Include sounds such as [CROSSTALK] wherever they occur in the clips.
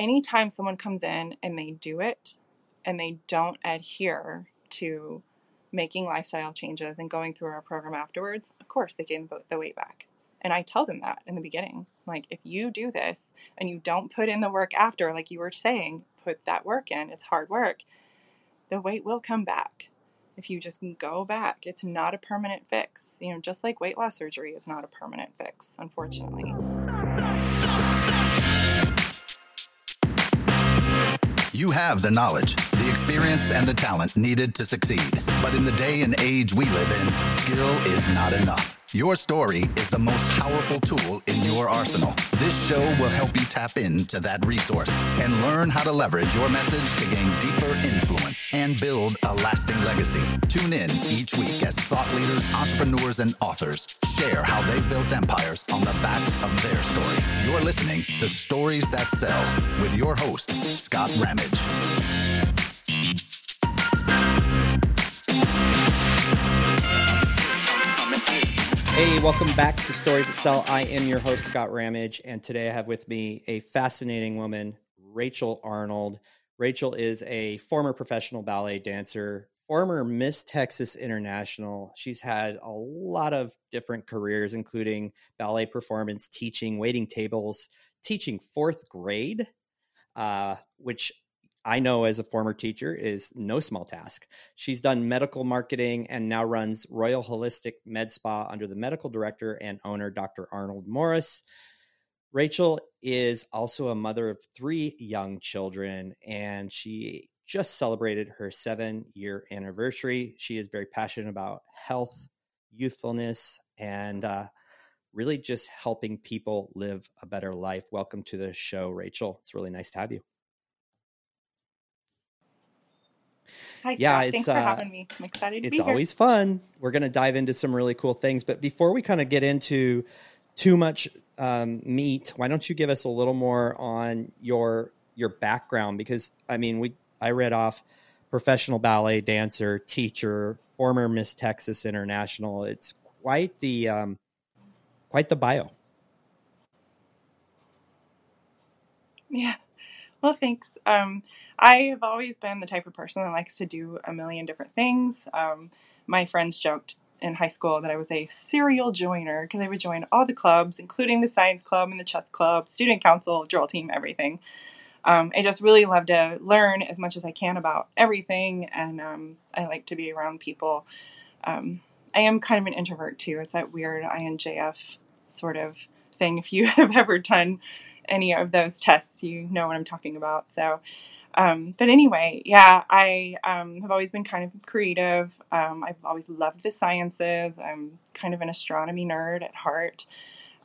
anytime someone comes in and they do it and they don't adhere to making lifestyle changes and going through our program afterwards, of course they gain the weight back. And I tell them that in the beginning. Like, if you do this and you don't put in the work after, like you were saying, put that work in, it's hard work, the weight will come back. If you just go back, it's not a permanent fix. You know, just like weight loss surgery is not a permanent fix, unfortunately. You have the knowledge, the experience, and the talent needed to succeed. But in the day and age we live in, skill is not enough. Your story is the most powerful tool in your arsenal. This show will help you tap into that resource and learn how to leverage your message to gain deeper influence and build a lasting legacy. Tune in each week as thought leaders, entrepreneurs, and authors share how they built empires on the backs of their story. You're listening to Stories That Sell with your host, Scott Ramage. Hey, welcome back to Stories That Sell. I am your host, Scott Ramage, and today I have with me a fascinating woman, Rachael Arnold. Rachael is a former professional ballet dancer, former Miss Texas International. She's had a lot of different careers, including ballet performance, teaching, waiting tables, teaching fourth grade, uh, which I know as a former teacher is no small task. She's done medical marketing and now runs Royal Holistic Med Spa under the medical director and owner, Dr. Arnold Morris. Rachael is also a mother of three young children, and she just celebrated her seven year anniversary. She is very passionate about health, youthfulness, and uh, really just helping people live a better life. Welcome to the show, Rachael. It's really nice to have you. Hi, yeah, Thanks for uh, having me. I'm excited It's always fun. We're going to dive into some really cool things. But before we kind of get into too much um, meat, why don't you give us a little more on your your background? Because I mean, we I read off professional ballet dancer, teacher, former Miss Texas International. It's quite the um, quite the bio. Yeah. Well, thanks. Um, I have always been the type of person that likes to do a million different things. Um, my friends joked in high school that I was a serial joiner because I would join all the clubs, including the science club and the chess club, student council, drill team, everything. Um, I just really love to learn as much as I can about everything, and um, I like to be around people. Um, I am kind of an introvert too. It's that weird INFJ sort of thing. If you [LAUGHS] have ever done any of those tests, you know what I'm talking about. So, um, but anyway, yeah, I um, have always been kind of creative. Um, I've always loved the sciences. I'm kind of an astronomy nerd at heart.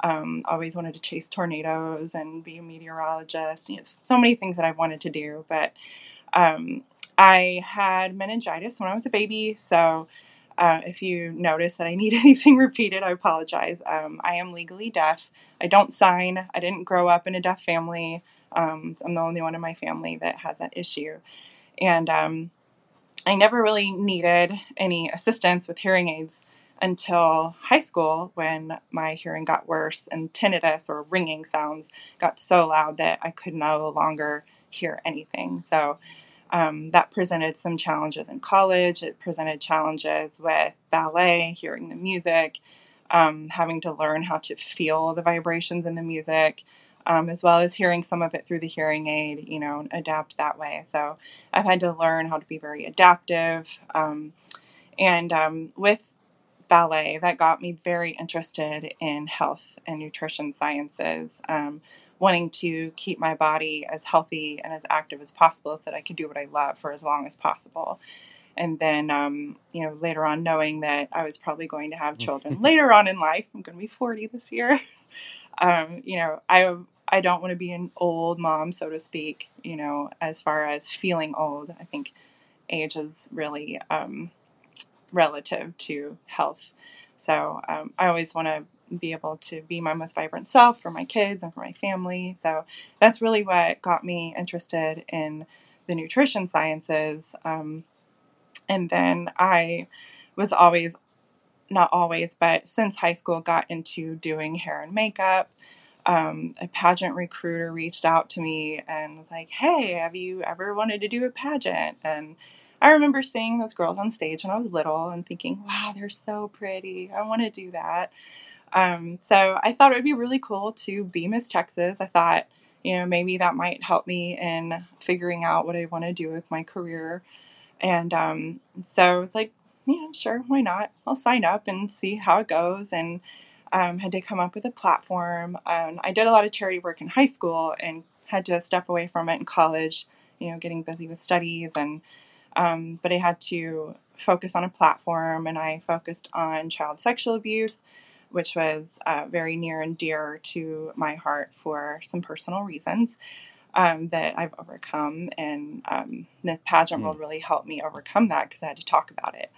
Um, always wanted to chase tornadoes and be a meteorologist. You know, so many things that I've wanted to do, but um, I had meningitis when I was a baby, so uh, if you notice that I need [LAUGHS] anything repeated, I apologize. Um, I am legally deaf. I don't sign. I didn't grow up in a deaf family. Um, I'm the only one in my family that has that issue. And um, I never really needed any assistance with hearing aids until high school when my hearing got worse and tinnitus or ringing sounds got so loud that I could no longer hear anything. So um, that presented some challenges in college. It presented challenges with ballet, hearing the music, um, having to learn how to feel the vibrations in the music, um, as well as hearing some of it through the hearing aid, you know, adapt that way. So I've had to learn how to be very adaptive. Um, and um, with ballet, that got me very interested in health and nutrition sciences. Um, wanting to keep my body as healthy and as active as possible so that I could do what I love for as long as possible. And then, um, you know, later on, knowing that I was probably going to have children [LAUGHS] later on in life, I'm going to be 40 this year. [LAUGHS] um, you know, I I don't want to be an old mom, so to speak. You know, as far as feeling old, I think age is really um, relative to health. So um, I always want to be able to be my most vibrant self for my kids and for my family. So that's really what got me interested in the nutrition sciences. Um, and then I was always, not always, but since high school, got into doing hair and makeup. Um, a pageant recruiter reached out to me and was like, Hey, have you ever wanted to do a pageant? And I remember seeing those girls on stage when I was little and thinking, wow, they're so pretty. I want to do that. Um, so I thought it would be really cool to be Miss Texas. I thought, you know, maybe that might help me in figuring out what I want to do with my career. And um, so I was like, yeah, sure, why not? I'll sign up and see how it goes. And um, had to come up with a platform. Um, I did a lot of charity work in high school and had to step away from it in college, you know, getting busy with studies. And um, but I had to focus on a platform, and I focused on child sexual abuse, which was uh, very near and dear to my heart for some personal reasons. Um, that I've overcome, and um, the pageant mm. world really helped me overcome that because I had to talk about it.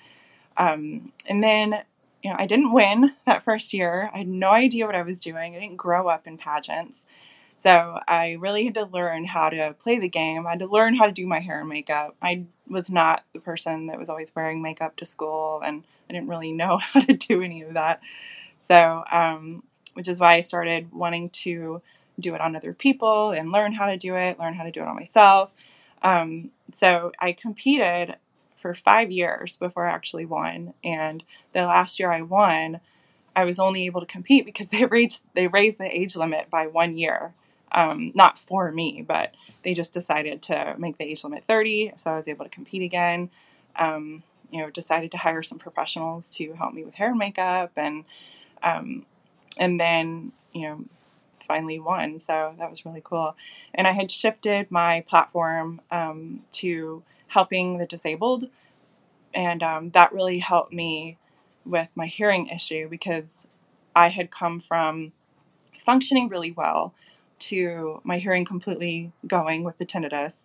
Um, and then you know, I didn't win that first year. I had no idea what I was doing. I didn't grow up in pageants. So I really had to learn how to play the game. I had to learn how to do my hair and makeup. I was not the person that was always wearing makeup to school, and I didn't really know [LAUGHS] how to do any of that. So, um, which is why I started wanting to do it on other people and learn how to do it, learn how to do it on myself. Um, so I competed for five years before I actually won. And the last year I won, I was only able to compete because [LAUGHS] they raised they raised the age limit by one year. Um, not for me, but they just decided to make the age limit 30, so I was able to compete again. Um, you know, decided to hire some professionals to help me with hair and makeup, and um, and then you know finally won. So that was really cool. And I had shifted my platform um, to helping the disabled. And um, that really helped me with my hearing issue because I had come from functioning really well to my hearing completely going with the tinnitus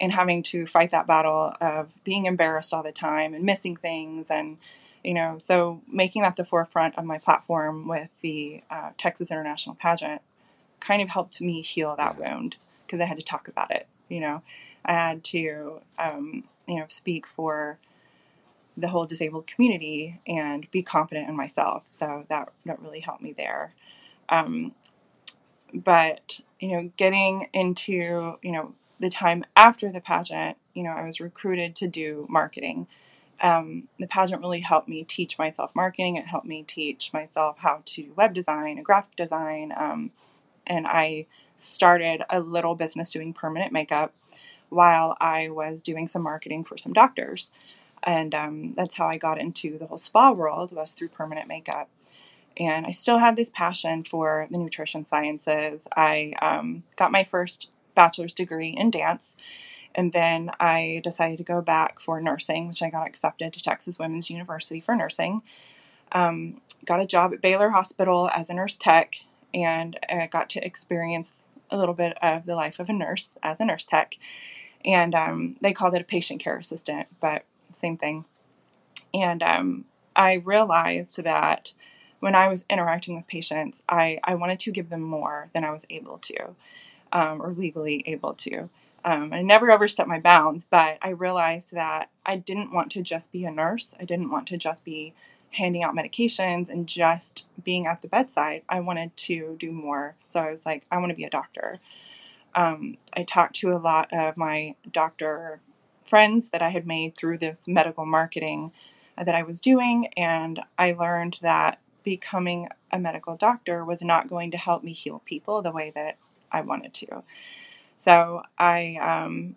and having to fight that battle of being embarrassed all the time and missing things and you know so making that the forefront of my platform with the uh, texas international pageant kind of helped me heal that wound because i had to talk about it you know Had to, um, you know, speak for the whole disabled community and be confident in myself. So that that really helped me there. Um, but you know, getting into you know the time after the pageant, you know, I was recruited to do marketing. Um, the pageant really helped me teach myself marketing. It helped me teach myself how to web design and graphic design. Um, and I started a little business doing permanent makeup while I was doing some marketing for some doctors. And um, that's how I got into the whole spa world was through permanent makeup. And I still had this passion for the nutrition sciences. I um, got my first bachelor's degree in dance. And then I decided to go back for nursing, which I got accepted to Texas Woman's University for nursing. Um, got a job at Baylor Hospital as a nurse tech, and I got to experience a little bit of the life of a nurse as a nurse tech and um, they called it a patient care assistant, but same thing. And um, I realized that when I was interacting with patients, I, I wanted to give them more than I was able to, um, or legally able to. Um, I never overstepped my bounds, but I realized that I didn't want to just be a nurse. I didn't want to just be handing out medications and just being at the bedside. I wanted to do more. So I was like, I want to be a doctor um, I talked to a lot of my doctor friends that I had made through this medical marketing that I was doing, and I learned that becoming a medical doctor was not going to help me heal people the way that I wanted to. So I um,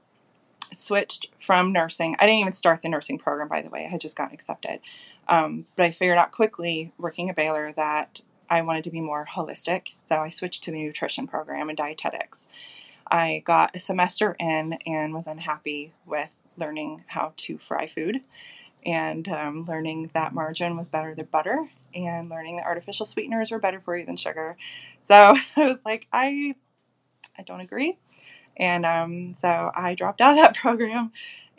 switched from nursing. I didn't even start the nursing program, by the way, I had just gotten accepted. Um, but I figured out quickly, working at Baylor, that I wanted to be more holistic. So I switched to the nutrition program and dietetics. I got a semester in and was unhappy with learning how to fry food and um, learning that margarine was better than butter and learning that artificial sweeteners were better for you than sugar. So [LAUGHS] I was like, I, I don't agree. And um, so I dropped out of that [LAUGHS] program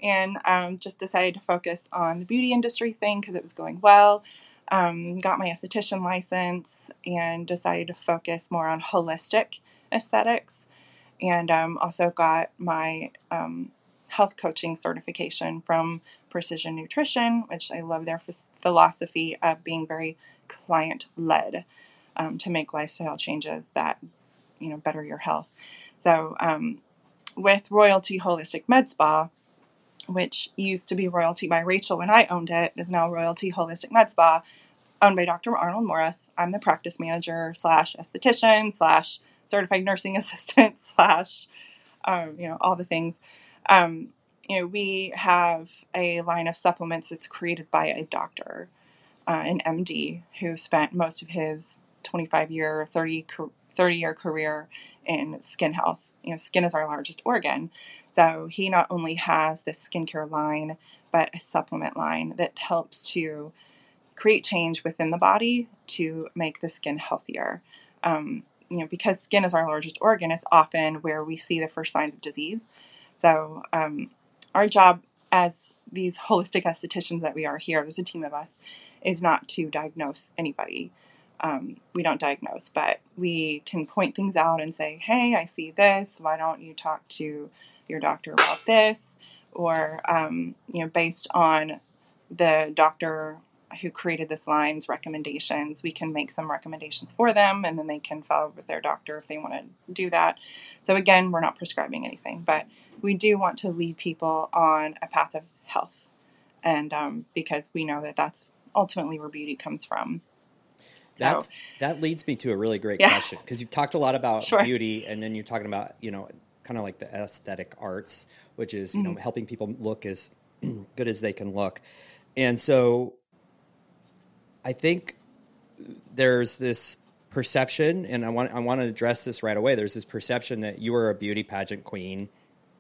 and um, just decided to focus on the beauty industry thing because it was going well. Um, got my esthetician license and decided to focus more on holistic aesthetics and um, also got my um, health coaching certification from Precision Nutrition, which I love their philosophy of being very client led um, to make lifestyle changes that you know better your health. So um, with Royalty Holistic Med Spa, which used to be Royalty by Rachael when I owned it, is now Royalty Holistic Med Spa, owned by Dr. Arnold Morris. I'm the practice manager slash esthetician slash certified nursing [LAUGHS] assistant slash um, you know all the things. Um, you know we have a line of supplements that's created by a doctor, uh, an MD, who spent most of his 25 year, 30 30 year career in skin health. You know, skin is our largest organ. So he not only has this skincare line, but a supplement line that helps to create change within the body to make the skin healthier. Um, you know, because skin is our largest organ, it's often where we see the first signs of disease. So um, our job as these holistic estheticians that we are here, there's a team of us, is not to diagnose anybody. Um, we don't diagnose, but we can point things out and say, hey, I see this. Why don't you talk to your doctor about this? Or, um, you know, based on the doctor who created this line's recommendations, we can make some recommendations for them and then they can follow with their doctor if they want to do that. So, again, we're not prescribing anything, but we do want to lead people on a path of health. And um, because we know that that's ultimately where beauty comes from. That's so, that leads me to a really great yeah. question because you've talked a lot about sure. beauty, and then you're talking about you know kind of like the aesthetic arts, which is you mm-hmm. know helping people look as [CLEARS THROAT] good as they can look, and so I think there's this perception, and I want I want to address this right away. There's this perception that you are a beauty pageant queen,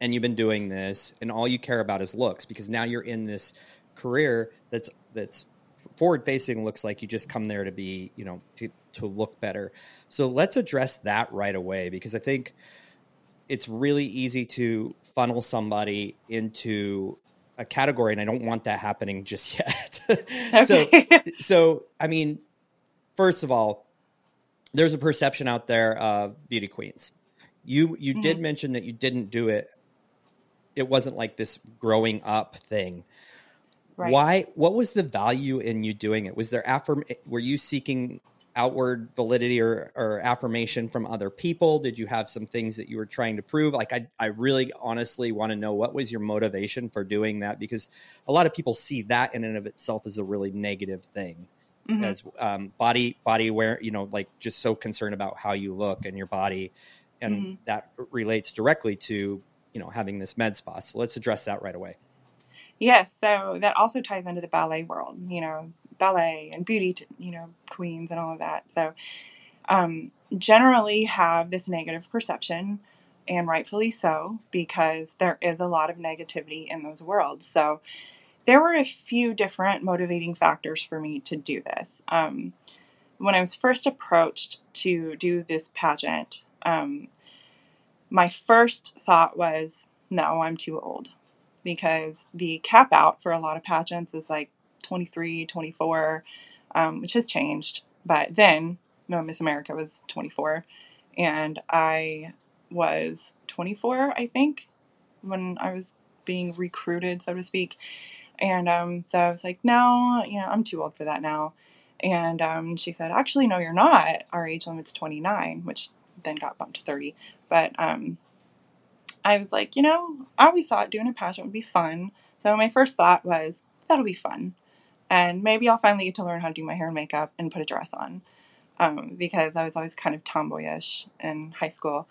and you've been doing this, and all you care about is looks because now you're in this career that's that's forward facing looks like you just come there to be, you know, to, to look better. So let's address that right away because I think it's really easy to funnel somebody into a category and I don't want that happening just [LAUGHS] yet. so [LAUGHS] so I mean first of all there's a perception out there of beauty queens. You you mm-hmm. did mention that you didn't do it it wasn't like this growing up thing. Right. Why? What was the value in you doing it? Was there affirm? Were you seeking outward validity or, or affirmation from other people? Did you have some things that you were trying to prove? Like, I, I really honestly want to know what was your motivation for doing that because a lot of people see that in and of itself as a really negative thing. Mm-hmm. As um, body body aware, you know, like just so concerned about how you look and your body, and mm-hmm. that relates directly to you know having this med spa. So let's address that right away. Yes, so that also ties into the ballet world, you know, ballet and beauty, you know, queens and all of that. So, um, generally have this negative perception, and rightfully so, because there is a lot of negativity in those worlds. So, there were a few different motivating factors for me to do this. Um, when I was first approached to do this pageant, um, my first thought was, no, I'm too old because the cap out for a lot of pageants is like 23, 24, um, which has changed. But then, no, Miss America was 24, and I was 24, I think, when I was being recruited, so to speak. And um, so I was like, no, you know, I'm too old for that now. And um, she said, actually, no, you're not. Our age limit's 29, which then got bumped to 30. But um, I was like, you know, I always thought doing a pageant would be fun. So my first thought was, that'll be fun. And maybe I'll finally get to learn how to do my hair and makeup and put a dress on. Um, because I was always kind of tomboyish in high school.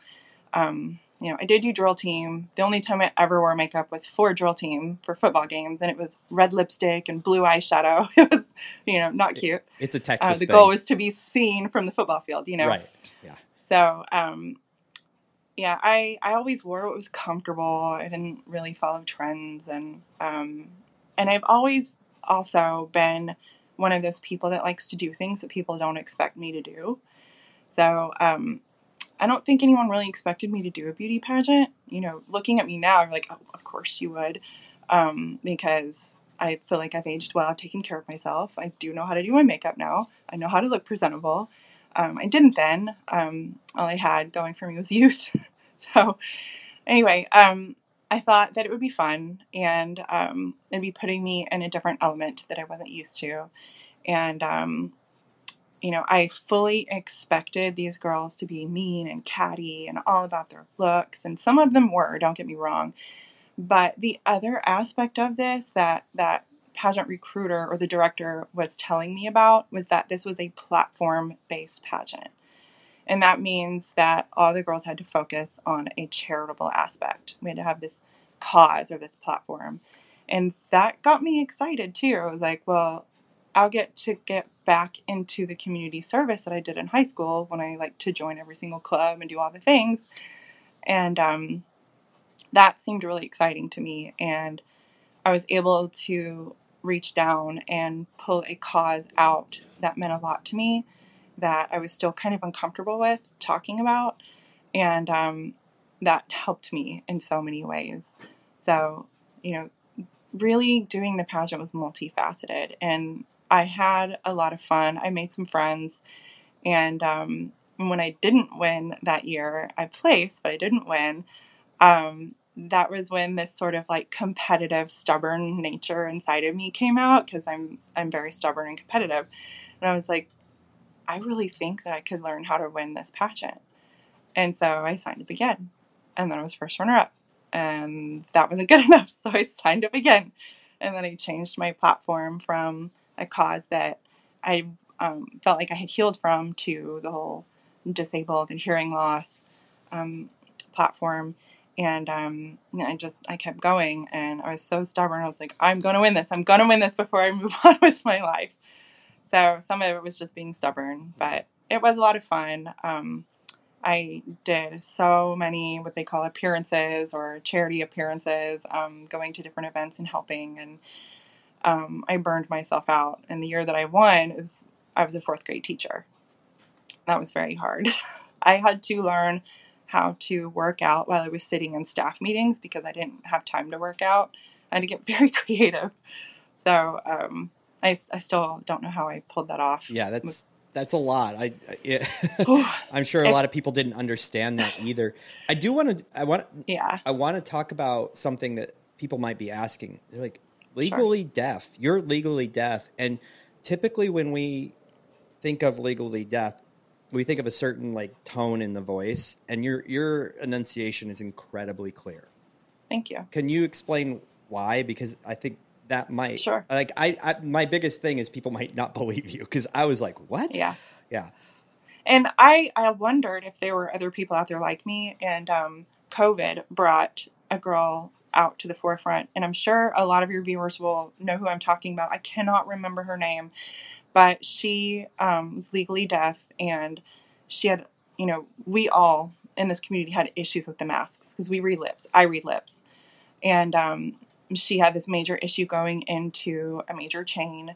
Um, you know, I did do drill team. The only time I ever wore makeup was for drill team for football games, and it was red lipstick and blue eyeshadow. [LAUGHS] It was, you know, not cute. It's a Texas. Uh, the thing. goal was to be seen from the football field. You know, right? Yeah. So, um, yeah, I, I always wore what was comfortable. I didn't really follow trends, and um, and I've always also been one of those people that likes to do things that people don't expect me to do. So um, I don't think anyone really expected me to do a beauty pageant. You know, looking at me now, you're like, oh, of course you would, um, because I feel like I've aged well. I've taken care of myself. I do know how to do my makeup now. I know how to look presentable. Um, I didn't then. Um, all I had going for me was youth. [LAUGHS] so, anyway, um, I thought that it would be fun and um, it'd be putting me in a different element that I wasn't used to. And um, you know, I fully expected these girls to be mean and catty and all about their looks, and some of them were, don't get me wrong. But the other aspect of this that that pageant recruiter or the director was telling me about was that this was a platform based pageant. And that means that all the girls had to focus on a charitable aspect. We had to have this cause or this platform. And that got me excited too. I was like, well, I'll get to get back into the community service that I did in high school when I like to join every single club and do all the things. And um, that seemed really exciting to me. And I was able to reach down and pull a cause out that meant a lot to me that I was still kind of uncomfortable with talking about. And um, that helped me in so many ways. So, you know, really doing the pageant was multifaceted. And I had a lot of fun. I made some friends. And um, when I didn't win that year, I placed, but I didn't win. Um, that was when this sort of like competitive, stubborn nature inside of me came out because I'm I'm very stubborn and competitive. And I was like, I really think that I could learn how to win this pageant. And so I signed up again. And then I was first runner up. And that wasn't good [LAUGHS] enough. So I signed up again. And then I changed my platform from a cause that I um, felt like I had healed from to the whole disabled and hearing loss um, platform. And um, I just I kept going, and I was so stubborn. I was like, I'm going to win this. I'm going to win this before I move [LAUGHS] on with my life. So some of it was just being stubborn, but it was a lot of fun. Um, I did so many what they call appearances or charity appearances, um, going to different events and helping, and um, I burned myself out. And the year that I won, was, I was a fourth grade teacher. That was very hard. [LAUGHS] I had to learn how to work out while I was sitting in staff meetings because I didn't have time to work out. I had to get [LAUGHS] very creative. So um, I, I still don't know how I pulled that off. Yeah, that's that's a lot. I, it, [LAUGHS] I'm sure a lot of people didn't understand that either. I do want to. I want. Yeah. I want to talk about something that people might be asking. They're like, legally sure. deaf. You're legally deaf, and typically when we think of legally deaf, we think of a certain like tone in the voice, and your your enunciation is incredibly clear. Thank you. Can you explain why? Because I think that might sure. like I, I my biggest thing is people might not [LAUGHS] believe you because I was like what? Yeah. Yeah. And I I wondered if there were other people out there like me and um, COVID brought a girl out to the forefront and I'm sure a lot of your viewers will know who I'm talking about. I cannot remember her name but she um, was legally deaf and she had you know we all in this community had issues with the masks because we read lips. I read lips. And um, she had this major issue going into a major chain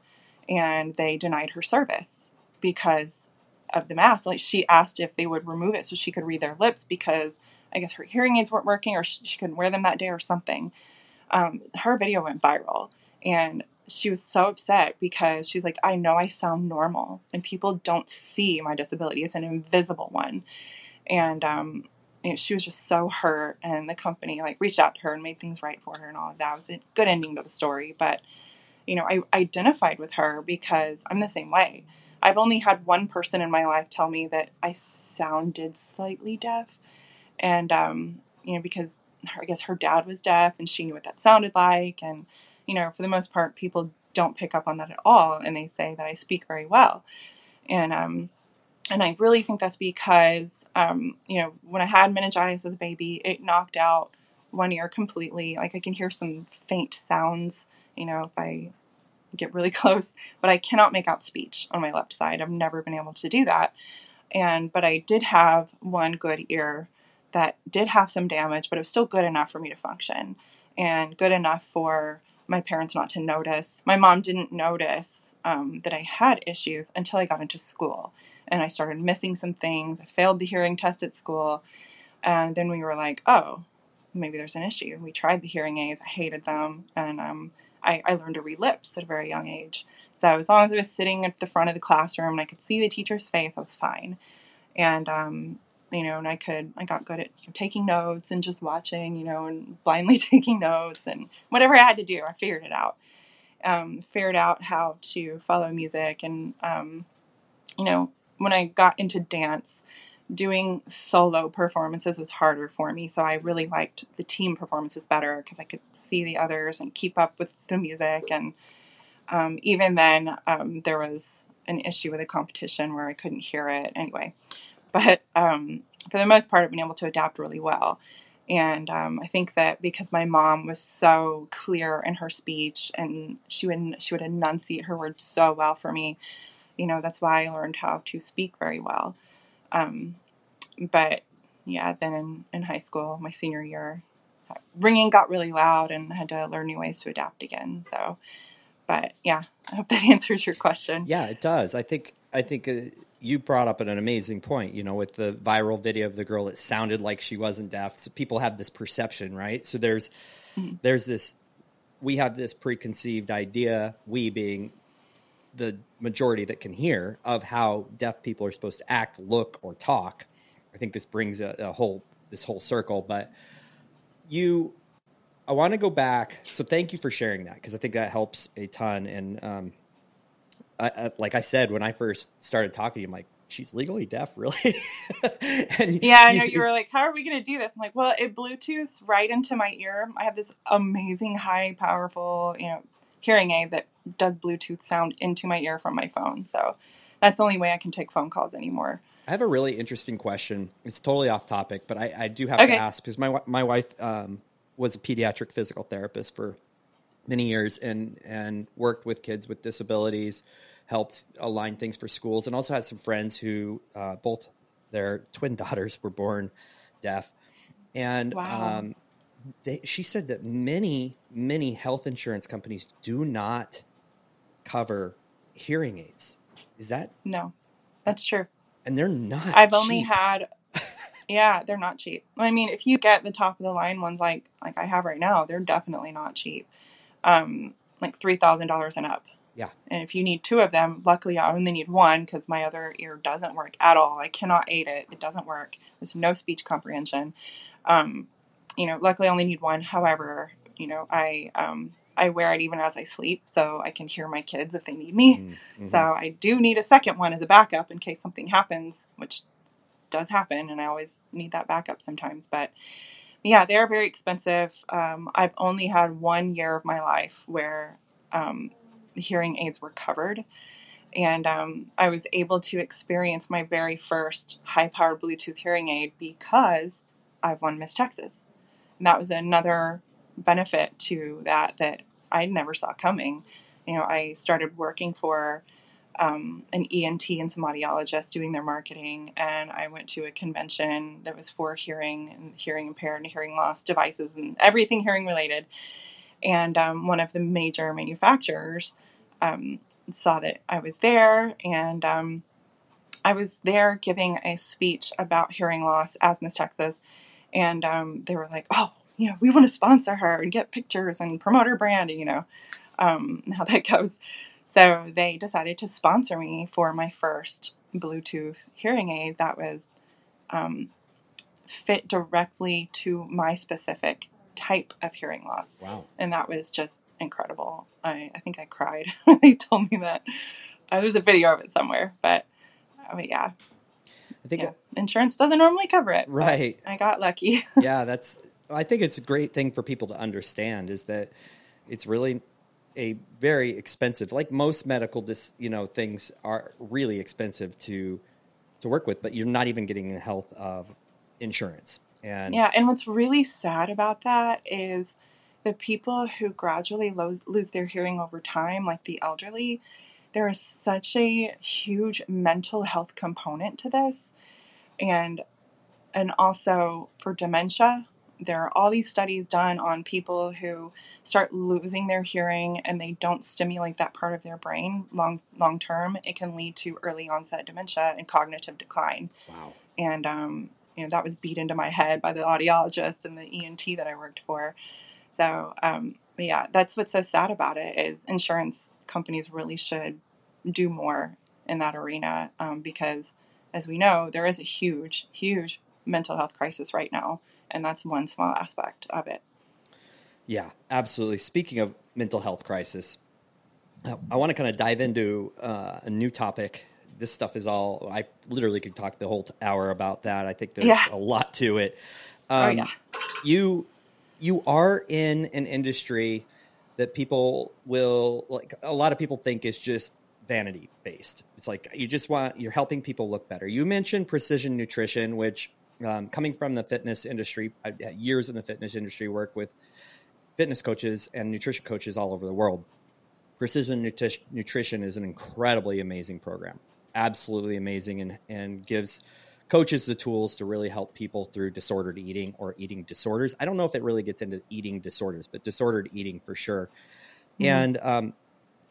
and they denied her service because of the mask. Like she asked if they would remove it so she could read their lips because I guess her hearing aids weren't working or she couldn't wear them that day or something. Um, her video went viral and she was so upset because she's like, I know I sound normal and people don't see my disability. It's an invisible one. And um, she was just so hurt and the company like reached out to her and made things right for her and all of that. It was a good ending to the story. But, you know, I identified with her because I'm the same way. I've only had one person in my life tell me that I sounded slightly deaf. And, um, you know, because I guess her dad was deaf and she knew what that sounded like. And, you know, for the most part, people don't pick up on that at all. And they say that I speak very well. And, um, and I really think that's because, um, you know, when I had meningitis as a baby, it knocked out one ear completely. Like I can hear some faint sounds, you know, if I get really [LAUGHS] close, but I cannot make out speech on my left side. I've never been able to do that. And, but I did have one good ear that did have some damage, but it was still good enough for me to function and good enough for my parents not to notice. My mom didn't notice um, that I had issues until I got into school and I started missing some things. I failed the hearing test at school. And then we were like, oh, maybe there's an issue. We tried the hearing aids. I hated them. And um, I, I learned to read lips at a very young age. So as long as I was sitting at the front of the classroom and I could see the teacher's face, I was fine. And, um, you know, and I could, I got good at you know, taking notes and just watching, you know, and blindly [LAUGHS] taking notes and whatever I had to do, I figured it out. Um, figured out how to follow music and um, you know, when I got into dance, doing solo performances was harder for me. So I really liked the team performances better because I could see the others and keep up with the music. And um, even then, um, there was an issue with a competition where I couldn't hear it anyway. But um, for the most part, I've been able to adapt really well. And um, I think that because my mom was so clear in her speech and she would she would enunciate her words so well for me, you know, that's why I learned how to speak very well. Um, but yeah, then in, in high school, my senior year, ringing got really loud and I had to learn new ways to adapt again. So, but yeah, I hope that [LAUGHS] answers your question. Yeah, it does. I think I think uh, you brought up an amazing point. You know, with the viral video of the girl, it sounded like she wasn't deaf. So people have this perception, right? So there's mm-hmm. there's this we have this preconceived idea, we being the majority that can hear, of how deaf people are supposed to act, look, or talk. I think this brings a, a whole this whole circle, but you I want to go back. So thank you for sharing that because I think that helps a ton. And um, I, I, like I said, when I first started talking to you, I'm like, she's legally deaf, really? [LAUGHS] and yeah, I know you, you were like, how are we going to do this? I'm like, well, it Bluetooth right into my ear. I have this amazing, high, powerful, you know, hearing aid that does Bluetooth sound into my ear from my phone. So that's the only way I can take phone calls anymore. I have a really interesting question. It's totally off topic, but I, I do have okay. to ask because my my wife um, was a pediatric physical therapist for many years and and worked with kids with disabilities, helped align things for schools, and also had some friends who uh, both their twin [LAUGHS] daughters were born deaf, and wow. um, they, she said that many many health insurance companies do not cover hearing aids. Is that no? That's true. And they're not. I've cheap. only had [LAUGHS] yeah, they're not cheap. I mean, if you get the top of the line ones like like I have right now, they're definitely not cheap. Um, like three thousand dollars and up. Yeah. And if you need two of them, luckily I only need one because my other ear doesn't work at all. I cannot aid it. It doesn't work. There's no speech comprehension. Um, you know, luckily I only need one. However, you know, I um, I wear it even as I sleep so I can hear my kids if they need me. Mm-hmm. So I do need a second one as a backup in case something happens, which does happen, and I always need that backup sometimes. But yeah, they're very expensive. Um, I've only had one year of my life where um, hearing aids were covered. And um, I was able to experience my very first high powered Bluetooth hearing aid because I've won Miss Texas. That was another benefit to that that I never saw coming. You know, I started working for um, an ENT and some audiologists doing their marketing, and I went to a convention that was for hearing and hearing impaired and hearing loss devices and everything hearing related. And um, one of the major manufacturers um, saw that I was there, and um, I was there giving a speech about hearing loss as Miss Texas, and um, they were like, "Oh, you know, we want to sponsor her and get pictures and promote her brand," you know, um, [LAUGHS] how that goes. So they decided to sponsor me for my first Bluetooth hearing aid that was um, fit directly to my specific type of hearing loss. Wow. And that was just incredible. I, I think I cried [LAUGHS] when they told me that. Uh, there's a video of it somewhere, but, uh, but yeah. I think yeah. insurance doesn't normally cover it. Right. I got lucky. [LAUGHS] yeah, that's. I think it's a great thing for people to understand is that it's really a very expensive, like most medical, dis, you know, things are really expensive to to work with, but you're not even getting the health of insurance. And yeah, and what's really sad about that is the people who gradually lose, lose their hearing over time, like the elderly. There is such a huge mental health component to this, and and also for dementia, there are all these studies done on people who start losing their hearing and they don't stimulate that part of their brain long long term. It can lead to early onset dementia and cognitive decline. Wow. And um, you know that was beat into my head by the audiologist and the ENT that I worked for. So um, yeah, that's what's so sad about it is insurance companies really should do more in that arena um, because, as we know, there is a huge, huge mental health crisis right now and that's one small aspect of it. Yeah, absolutely. Speaking of mental health crisis, I want to kind of dive into uh, a new topic this stuff is all. I literally could talk the whole hour about that. I think there's Yeah. a lot to it. Oh, Um, yeah. you you are in an industry that people will like a lot of people think is just vanity based it's like you just want you're helping people look better you mentioned precision nutrition which um, coming from the fitness industry I've years in the fitness industry work with fitness coaches and nutrition coaches all over the world precision Nutri- nutrition is an incredibly amazing program absolutely amazing and and gives coaches the tools to really help people through disordered eating or eating disorders. I don't know if it really gets into eating disorders, but disordered eating for sure. Mhm. And um,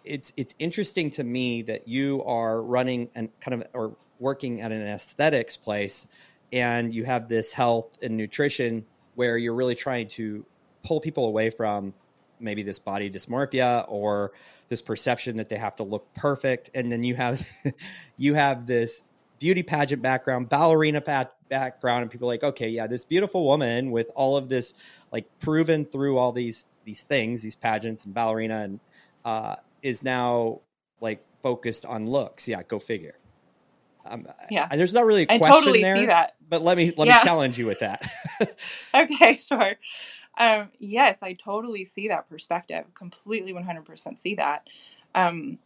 it's it's interesting to me that you are running and kind of or working at an aesthetics place, and you have this health and nutrition where you're really trying to pull people away from maybe this body dysmorphia or this perception that they have to look perfect. And then you have [LAUGHS] you have this beauty pageant background ballerina pat- background and people are like okay yeah this beautiful woman with all of this like proven through all these these things these pageants and ballerina and uh is now like focused on looks yeah go figure um, Yeah. I- there's not really a I question totally there see that. but let me let Yeah. me challenge you with that [LAUGHS] [LAUGHS] Okay, sure. Um, yes, I totally see that perspective. Completely 100% see that. Um,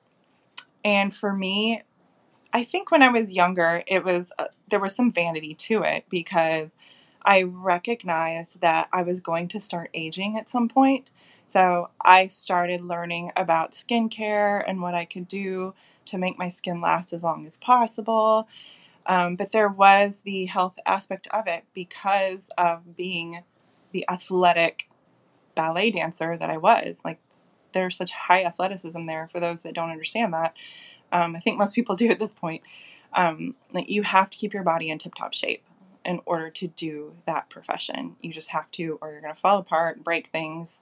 and for me, I think when I was younger, it was uh, there was some vanity to it because I recognized that I was going to start aging at some point. So I started learning about skincare and what I could do to make my skin last as long as possible. Um, but there was the health aspect of it because of being the athletic ballet dancer that I was. Like, there's such high athleticism there for those that don't understand that. Um, I think most people do at this point. Um, like, you have to keep your body in tip top shape in order to do that profession. You just have to, or you're going to fall apart, and break things.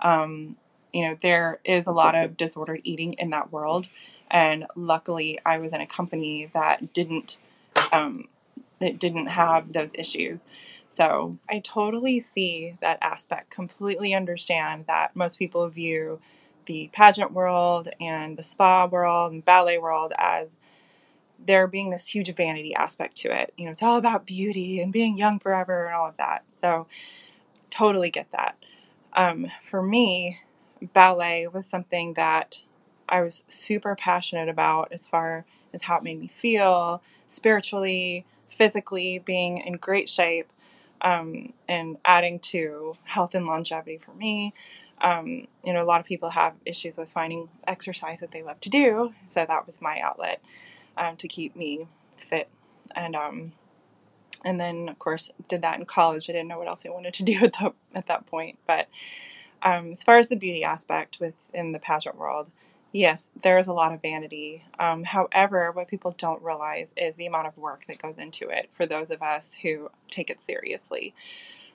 Um, you know, there is a lot of disordered eating in that world. And luckily, I was in a company that didn't um, that didn't have those issues. So I totally see that aspect, completely understand that most people view the pageant world and the spa world and ballet world as there being this huge vanity aspect to it. You know, it's all about beauty and being young forever and all of that. So totally get that. Um, for me, ballet was something that I was super passionate about as far as how it made me feel spiritually, physically, being in great shape, um, and adding to health and longevity for me. Um, you know, a lot of people have issues with finding exercise that they love to do, so that was my outlet um, to keep me fit. And um, and then of course did that in college. I didn't know what else I wanted to [LAUGHS] do at the, at that point. But um, as far as the beauty aspect within the pageant world, yes, there is a lot of vanity. Um, however, what people don't realize is the amount of work that goes into it for those of us who take it seriously.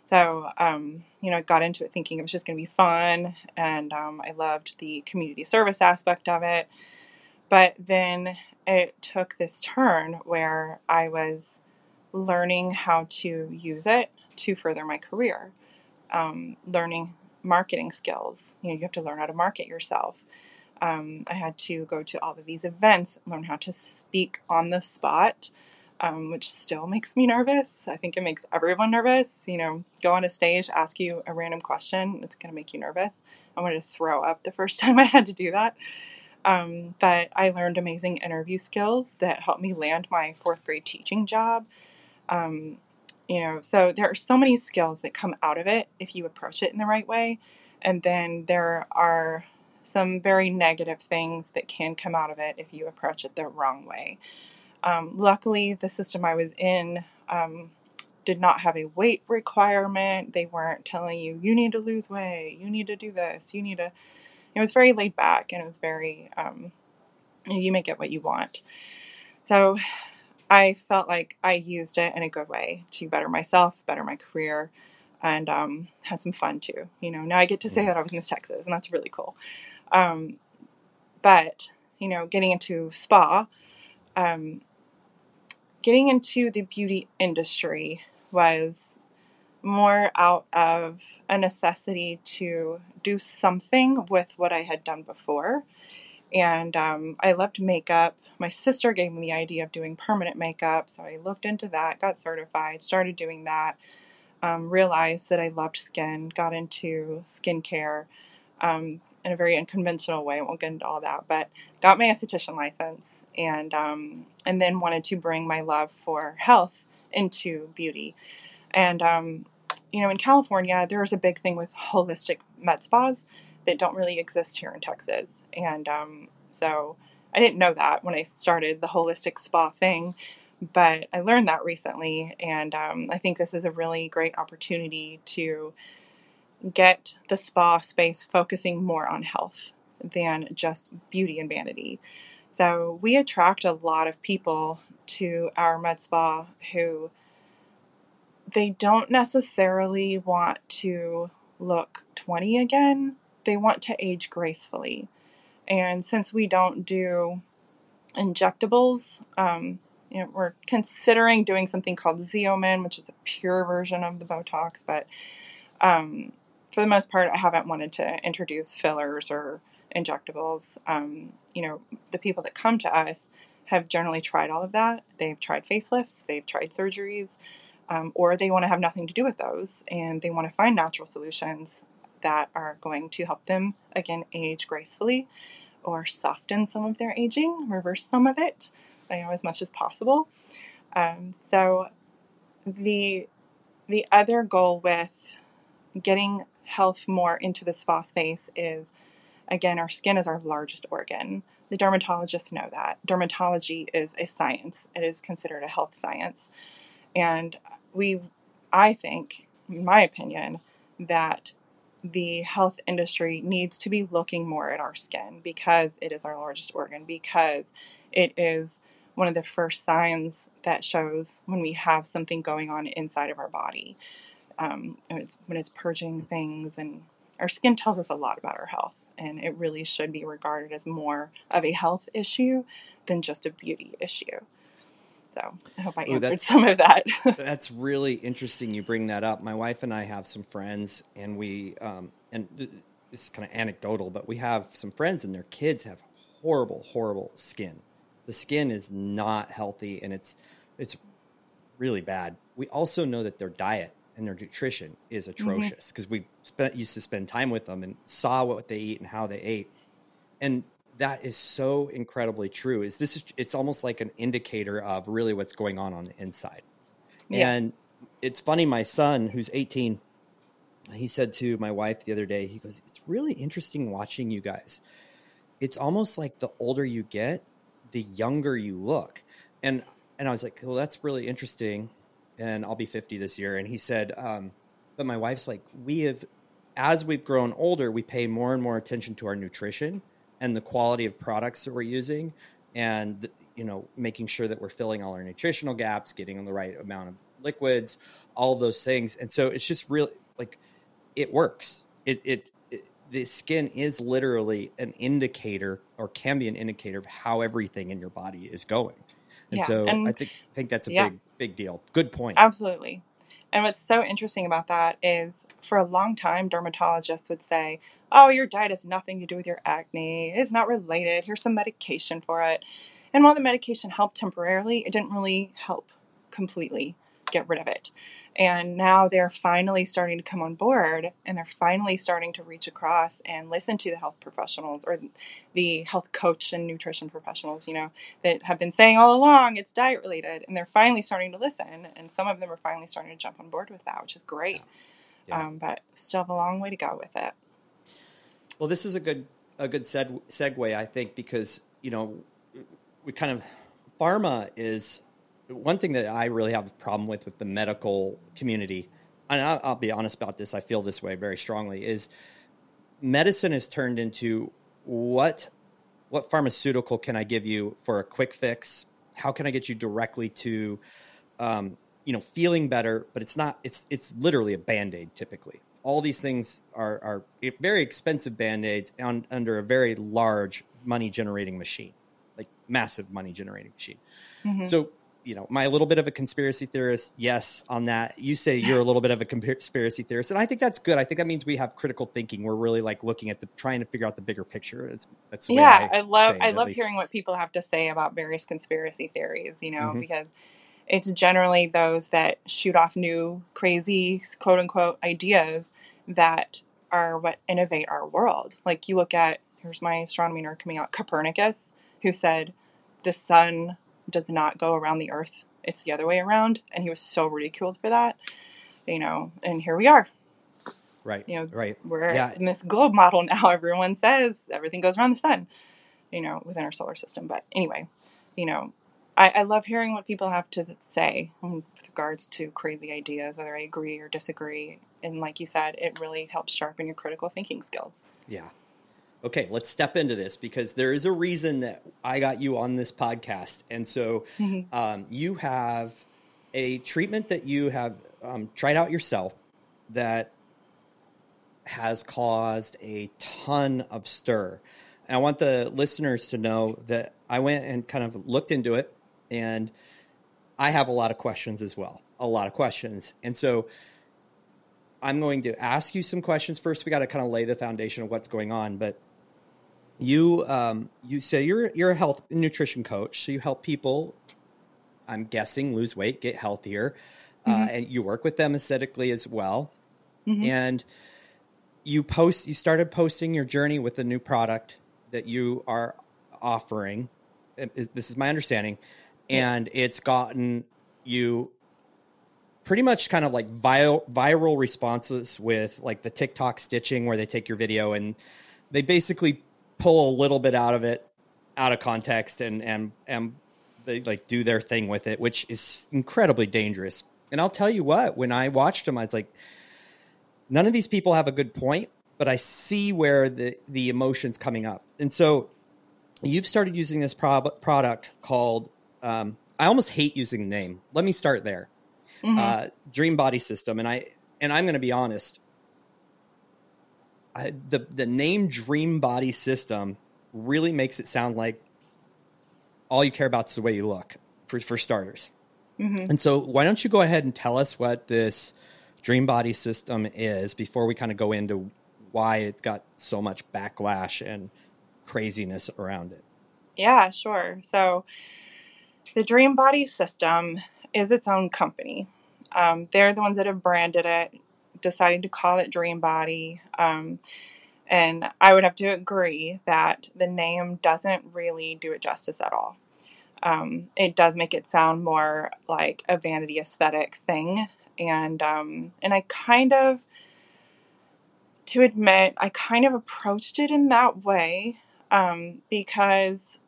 So, um, you know, I got into it thinking it was just going to be fun, and um, I loved the community service aspect of it. But then it took this turn where I was learning how to use it to further my career, um, learning marketing skills. You know, you have to learn how to market yourself. Um, I had to go to all of these events, learn how to speak on the spot, um, which still makes me nervous. I think it makes everyone nervous. You know, go on a stage, ask you a random question, it's going to make you nervous. I wanted to throw up the first [LAUGHS] time I had to do that. Um, but I learned amazing interview skills that helped me land my fourth grade teaching job. Um, you know, so there are so many skills that come out of it if you approach it in the right way. And then there are some very negative things that can come out of it if you approach it the wrong way. Um, luckily, the system I was in um, did not have a weight requirement. They weren't telling you, you need to lose weight, you need to do this, you need to. It was very laid back and it was very, um, you make it what you want. So I felt like I used it in a good way to better myself, better my career, and um, have some fun too. You know, now I get to say that I was Miss Texas, and that's really cool. Um, but you know, getting into spa, um, getting into the beauty industry was more out of a necessity to do something with what I had done before And um, I loved makeup. My sister gave me the idea of doing permanent makeup, so I looked into that, got certified, started doing that. Um, realized that I loved skin, got into skincare um, in a very unconventional way. I won't get into all that, but got my esthetician license and um, and then wanted to bring my love for health into beauty. And um, you know, in California, there's a big thing with holistic med spas that don't really exist here in Texas. And um, so I didn't know that when I started the holistic spa thing, but I learned that recently. And um, I think this is a really great opportunity to get the spa space focusing more on health than just beauty and vanity. So we attract a lot of people to our med spa who they don't necessarily want to look 20 again. They want to age gracefully. And since we don't do injectables, um, you know, we're considering doing something called Xeomin, which is a pure version of the Botox, but um, for the most part, I haven't wanted to introduce fillers or injectables. Um, you know, the people that come to us have generally tried all of that. They've tried facelifts, they've tried surgeries, um, or they want to have nothing to do with those and they want to find natural solutions that are going to help them, again, age gracefully or soften some of their aging, reverse some of it, you know, as much as possible. Um, so the the other goal with getting health more into the spa space is again our skin is our largest organ. The dermatologists know that. Dermatology is a science. It is considered a health science. And we i think in my opinion that the health industry needs to be looking more at our skin because it is our largest organ because it is one of the first signs that shows when we have something going on inside of our body um, it's, when it's purging things and our skin tells us a lot about our health and it really should be regarded as more of a health issue than just a beauty issue so i hope i answered some of that [LAUGHS] that's really interesting you bring that up my wife and i have some friends and we um, and this is kind of anecdotal but we have some friends and their kids have horrible horrible skin the skin is not healthy and it's it's really bad we also know that their diet and their nutrition is mm-hmm. atrocious because mm-hmm. we spent used to spend time with them and saw what they eat and how they ate and that is so incredibly true is this is it's almost like an indicator of really what's going on on the inside yeah. and it's funny my son who's 18 he said to my wife the other day he goes it's really interesting watching you guys it's almost like the older you get the younger you look and and i was like well that's really interesting and I'll be 50 this year. And he said, um, but my wife's like, we have, as we've grown older, we pay more and more attention to our nutrition and the quality of products that we're using and, you know, making sure that we're filling all our nutritional gaps, getting the right amount of liquids, all of those things. And so it's just really like it works. It, it, it the skin is literally an indicator or can be an indicator of how everything in your body is going. And yeah, so and I think think that's a yeah. big big deal. Good point. Absolutely. And what's so interesting about that is for a long time dermatologists would say, "Oh, your diet has nothing to do with your acne. It's not related. Here's some medication for it." And while the medication helped temporarily, it didn't really help completely get rid of it. And now they're finally starting to come on board and they're finally starting to reach across and listen to the health professionals or the health coach and nutrition professionals, you know, that have been saying all along it's diet related. And they're finally starting to listen. And some of them are finally starting to jump on board with that, which is great. Yeah. Um, but still have a long way to go with it. Well, this is a good a good seg- segue, I think, because you know we kind of pharma is one thing that I really have a problem with with the medical community, and I'll, I'll be honest about this, I feel this way very strongly, is medicine has turned into what what pharmaceutical can I give you for a quick fix? How can I get you directly to, um, you know, feeling better? But it's not. It's it's literally a band aid typically. All these things are are very expensive band aids on, under a very large money generating machine, like massive money generating machine. Mm-hmm. So you know, my little bit of a conspiracy theorist, yes, on that. You say you're a little bit of a conspiracy theorist, and I think that's good. I think that means we have critical thinking. We're really like looking at the trying to figure out the bigger picture. It's, that's yeah. I, I, love I love least. hearing what people have to say about various conspiracy theories. You know, Mhm. because it's generally those that shoot off new crazy quote unquote ideas that are what innovate our world. Like you look at here's my astronomy nerd coming out Copernicus, who said the sun does not go around the earth it's the other way around and he was so ridiculed for that you know and here we are right, you know right. we're Yeah. in this globe model [LAUGHS] now everyone says everything goes around the sun you know within our solar system but anyway you know i, I love hearing what people have to say with regards to crazy ideas whether i agree or disagree and like you said it really helps sharpen your critical thinking skills Yeah. Okay, let's step into this because there is a reason that I got you on this podcast. And so um, you have a treatment that you have um, tried out yourself that has caused a ton of stir. And I want the listeners to know that I went and kind of looked into it and I have a lot of questions as well. A lot of questions. And so I'm going to ask you some questions first. We got to kind of lay the foundation of what's going on. But you, um, you say you're you're a health and nutrition coach, so you help people. I'm guessing lose weight, get healthier, uh, and you work with them aesthetically as well. Mhm. And you post, you started posting your journey with a new product that you are offering. Is- This is my understanding, and it's gotten you pretty much kind of like viral viral responses with like the TikTok stitching where they take your video and they basically pull a little bit out of it out of context and and and they like do their thing with it which is incredibly dangerous. And I'll tell you what when I watched them I was like none of these people have a good point but I see where the the emotions coming up. And so you've started using this prob- product called um, I almost hate using the name let me start there Mhm. uh, dream body system and i and i'm going to be honest I, the the name dream body system really makes it sound like all you care about is the way you look for for starters Mhm. and so why don't you go ahead and tell us what this dream body system is before we kind of go into why it's got so much backlash and craziness around it Yeah, sure. So the Dream Body System is its own company. Um, they're the ones that have branded it, decided to call it Dream Body. Um, and I would have to agree that the name doesn't really do it justice at all. Um, it does make it sound more like a vanity aesthetic thing, and um, and I kind of, to admit, I kind of approached it in that way um, because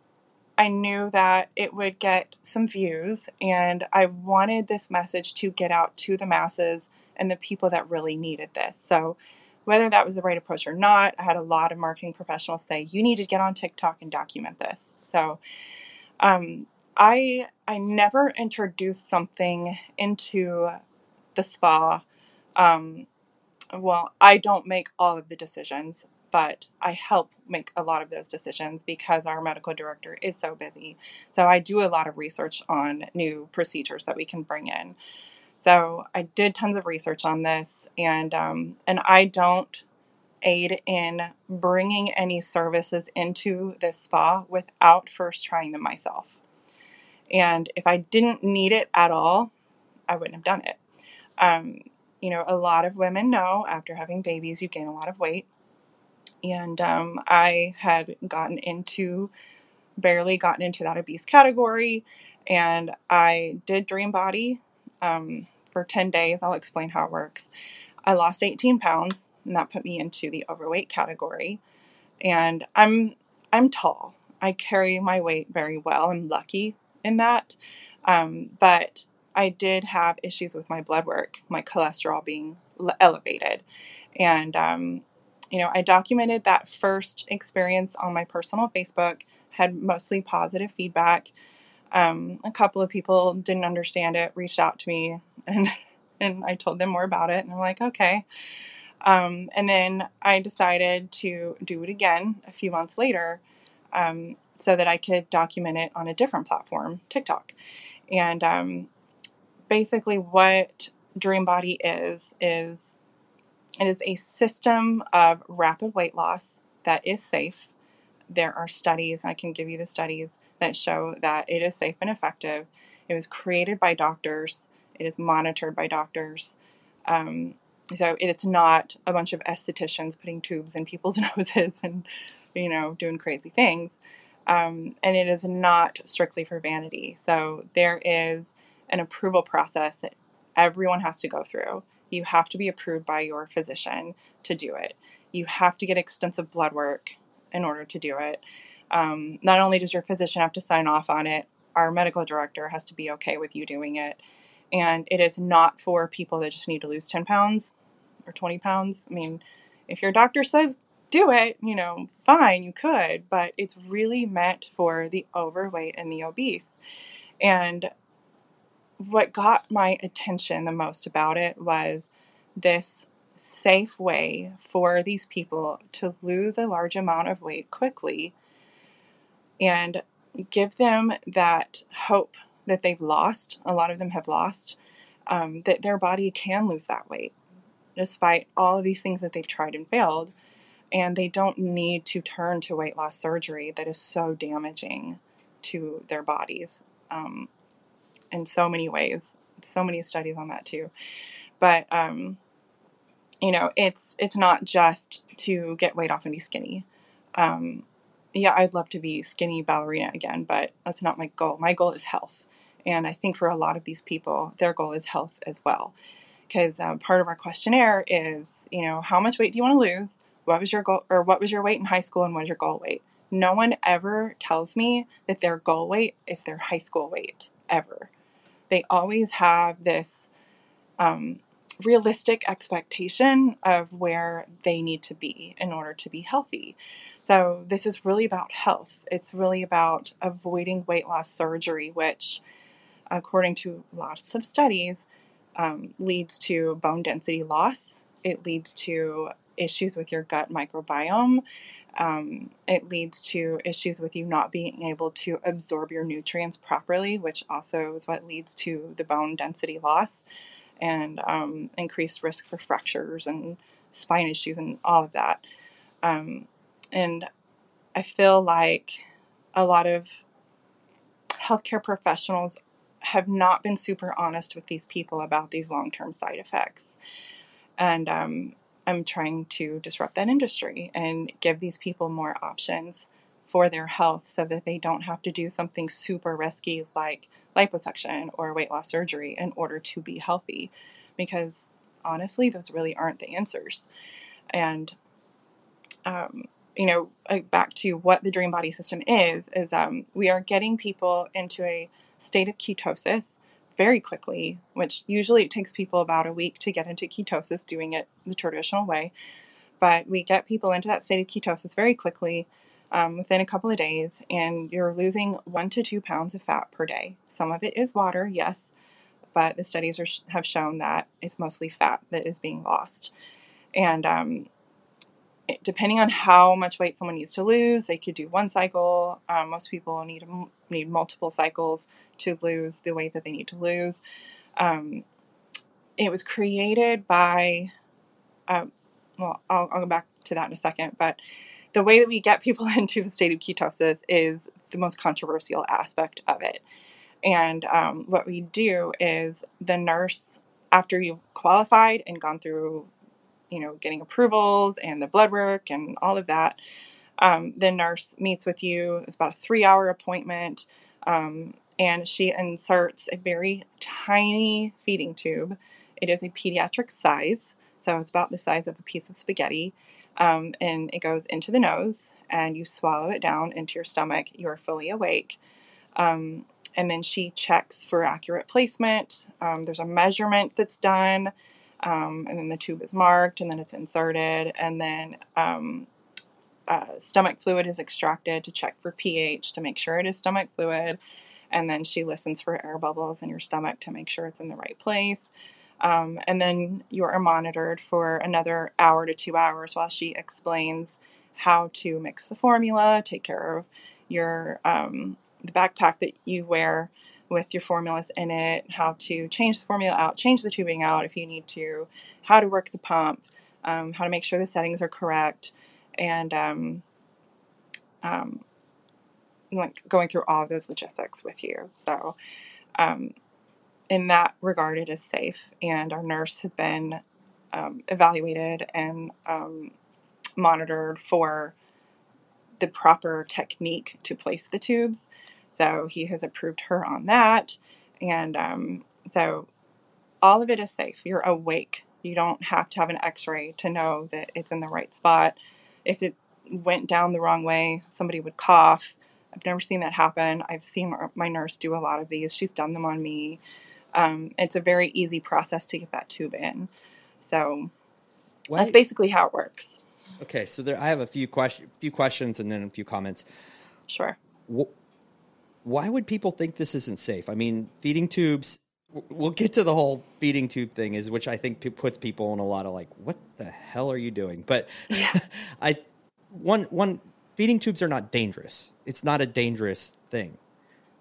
I knew that it would get some views, and I wanted this message to get out to the masses and the people that really needed this. So, whether that was the right approach or not, I had a lot of marketing professionals say, "You need to get on TikTok and document this." So, um, I I never introduced something into the spa. Um, well, I don't make all of the decisions, but I help make a lot of those decisions because our medical director is so busy. So I do a lot of research on new procedures that we can bring in. So I did tons of research on this, and um, and I don't aid in bringing any services into this spa without first trying them myself. And if I didn't need it at all, I wouldn't have done it. Um, you know, a lot of women know after having babies, you gain a lot of weight. And um, I had gotten into, barely gotten into that obese category. And I did Dream Body um, for 10 days. I'll explain how it works. I lost 18 pounds, and that put me into the overweight category. And I'm I'm tall. I carry my weight very well. I'm lucky in that. Um, but I did have issues with my blood work, my cholesterol being elevated. And, um, you know, I documented that first experience on my personal Facebook, had mostly positive feedback. Um, a couple of people didn't understand it, reached out to me, [LAUGHS] and, and I told them more about it. And I'm like, okay. Um, and then I decided to do it again a few months later um, so that I could document it on a different platform, TikTok. And um, basically, what Dream Body is is it is a system of rapid weight loss that is safe. There are studies, I can give you the studies that show that it is safe and effective. It was created by doctors. It is monitored by doctors. Um, so it's not a bunch of estheticians putting tubes in people's [LAUGHS] noses and, you know, doing crazy things. Um, and it is not strictly for vanity. So there is an approval process that everyone has to go through. You have to be approved by your physician to do it. You have to get extensive blood work in order to do it. Um, not only does your physician have to sign off on it, our medical director has to be okay with you doing it. And it is not for people that just need to lose 10 pounds or 20 pounds. I mean, if your doctor says do it, you know, fine, you could, but it's really meant for the overweight and the obese. And what got my attention the most about it was this safe way for these people to lose a large amount of weight quickly and give them that hope that they've lost. A lot of them have lost, um, that their body can lose that weight despite all of these things that they've tried and failed. And they don't need to turn to weight loss surgery that is so damaging to their bodies um, in so many ways. So many studies on that too. But um, you know, it's it's not just to get weight off and be skinny. Um, yeah, I'd love to be skinny ballerina again, but that's not my goal. My goal is health. And I think for a lot of these people, their goal is health as well. Because um, part of our questionnaire is, you know, how much weight do you want to lose? What was your goal, or what was your weight in high school, and what is your goal weight? No one ever tells me that their goal weight is their high school weight, ever. They always have this um, realistic expectation of where they need to be in order to be healthy. So, this is really about health. It's really about avoiding weight loss surgery, which, according to lots of studies, um, leads to bone density loss. It leads to issues with your gut microbiome. Um, it leads to issues with you not being able to absorb your nutrients properly, which also is what leads to the bone density loss and um, increased risk for fractures and spine issues and all of that. Um, and I feel like a lot of healthcare professionals have not been super honest with these people about these long term side effects. And um, I'm trying to disrupt that industry and give these people more options for their health so that they don't have to do something super risky like liposuction or weight loss surgery in order to be healthy. Because honestly, those really aren't the answers. And um, you know, uh, back to what the dream body system is, is um, we are getting people into a state of ketosis very quickly, which usually it takes people about a week to get into ketosis doing it the traditional way. But we get people into that state of ketosis very quickly um, within a couple of days, and you're losing one to two pounds of fat per day. Some of it is water, yes, but the studies are, have shown that it's mostly fat that is being lost. And um, depending on how much weight someone needs to lose, they could do one cycle. Um, most people need need multiple cycles to lose the weight that they need to lose. Um, it was created by, uh, well, I'll, I'll go back to that in a second, but the way that we get people [LAUGHS] into the state of ketosis is the most controversial aspect of it. And um, what we do is the nurse, after you've qualified and gone through you know, getting approvals and the blood work and all of that. Um, the nurse meets with you. It's about a three hour appointment. Um, and she inserts a very tiny feeding tube. It is a pediatric size, so it's about the size of a piece of spaghetti. Um, and it goes into the nose, and you swallow it down into your stomach. You are fully awake. Um, and then she checks for accurate placement. Um, there's a measurement that's done um, and then the tube is marked, and then it's inserted, and then um, uh, stomach fluid is extracted to check for pH to make sure it is stomach fluid, and then she listens for air bubbles in your stomach to make sure it's in the right place. Um, and then you are monitored for another hour to two hours while she explains how to mix the formula, take care of your um, the backpack that you wear with your formulas in it, how to change the formula out, change the tubing out if you need to, how to work the pump, um, how to make sure the settings are correct, and um, um, like going through all of those logistics with you. So, um, in that regard, it is safe, and our nurse has been um, evaluated and um, monitored for the proper technique to place the tubes. So he has approved her on that. And um, so all of it is safe. You're awake. You don't have to have an x ray to know that it's in the right spot. If it went down the wrong way, somebody would cough. I've never seen that happen. I've seen my nurse do a lot of these. She's done them on me. Um, it's a very easy process to get that tube in. So what? that's basically how it works. Okay, so there, I have a few question, few questions, and then a few comments. Sure. Why would people think this isn't safe? I mean, feeding tubes. We'll get to the whole feeding tube thing, is which I think puts people in a lot of like, what the hell are you doing? But yeah. [LAUGHS] I one one feeding tubes are not dangerous. It's not a dangerous thing.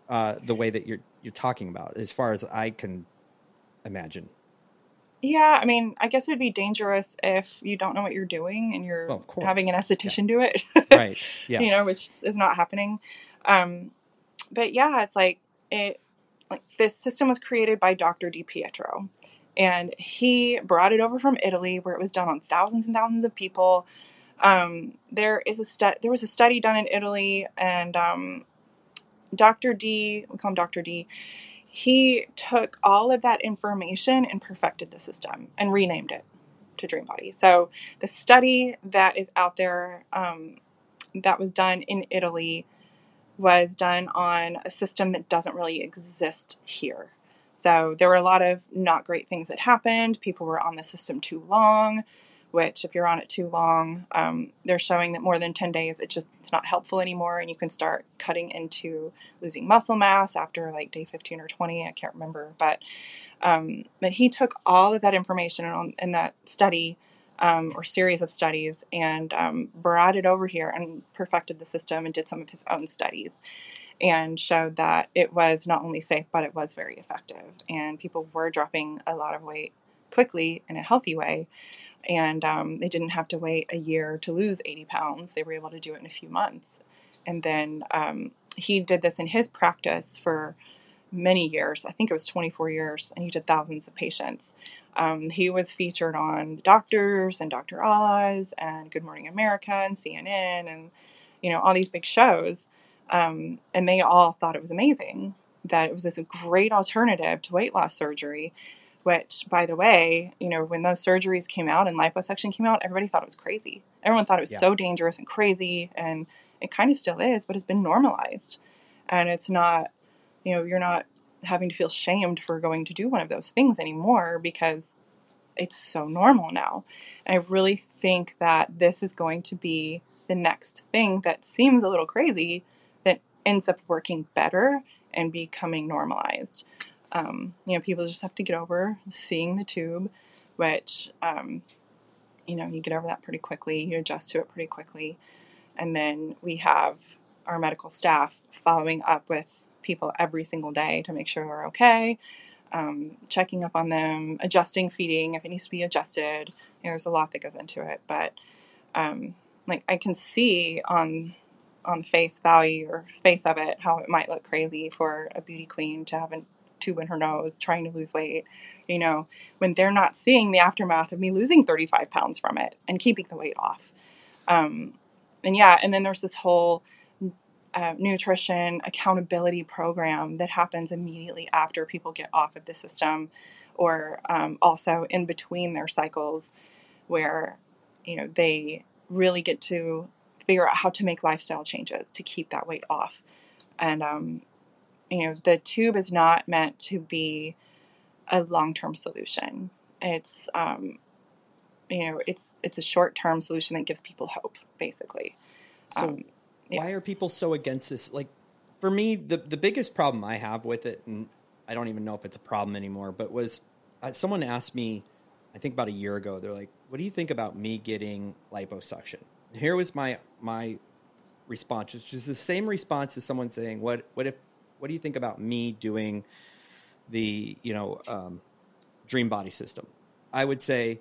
Uh, the way that you're you're talking about, as far as I can imagine. Yeah, I mean, I guess it would be dangerous if you don't know what you're doing and you're well, having an esthetician yeah. do it. right. [LAUGHS] Yeah. You know, which is not happening. Um, but yeah, it's like it. Like this system was created by Dr. Di Pietro, and he brought it over from Italy, where it was done on thousands and thousands of people. Um, there is a stu- There was a study done in Italy, and um, Dr. D, we call him Dr. D he took all of that information and perfected the system and renamed it to Dreambody. So the study that is out there um, that was done in Italy was done on a system that doesn't really exist here. So there were a lot of not great things that happened. People were on the system too long which if you're on it too long, um, they're showing that more than 10 days, it's just it's not helpful anymore, and you can start cutting into losing muscle mass after like day 15 or 20. I can't remember, but um, but he took all of that information on, in that study um, or series of studies and um, brought it over here and perfected the system and did some of his own studies and showed that it was not only safe but it was very effective and people were dropping a lot of weight quickly in a healthy way and um, they didn't have to wait a year to lose 80 pounds. They were able to do it in a few months. And then um, he did this in his practice for many years. I think it was 24 years, and he did thousands of patients. Um, he was featured on Doctors and Dr. Oz and Good Morning America and CNN and you know all these big shows, um, and they all thought it was amazing that it was this great alternative to weight loss surgery which by the way you know when those surgeries came out and liposuction came out everybody thought it was crazy everyone thought it was yeah. so dangerous and crazy and it kind of still is but it's been normalized and it's not you know you're not having to feel shamed for going to do one of those things anymore because it's so normal now and i really think that this is going to be the next thing that seems a little crazy that ends up working better and becoming normalized um, you know, people just have to get over seeing the tube, which, um, you know, you get over that pretty quickly, you adjust to it pretty quickly. And then we have our medical staff following up with people every single day to make sure they're okay, um, checking up on them, adjusting feeding if it needs to be adjusted. There's a lot that goes into it, but um, like I can see on on face value or face of it how it might look crazy for a beauty queen to have an tube in her nose trying to lose weight, you know, when they're not seeing the aftermath of me losing 35 pounds from it and keeping the weight off. Um, and yeah, and then there's this whole uh, nutrition accountability program that happens immediately after people get off of the system or um, also in between their cycles where you know they really get to figure out how to make lifestyle changes to keep that weight off and um, you know, the tube is not meant to be a long-term solution. It's, um, you know, it's it's a short-term solution that gives people hope, basically. So, um, yeah. why are people so against this? Like, for me, the the biggest problem I have with it, and I don't even know if it's a problem anymore, but was uh, someone asked me, I think about a year ago, they're like, "What do you think about me getting liposuction?" Here was my my response, which is the same response as someone saying, "What what if what do you think about me doing the you know um, dream body system? I would say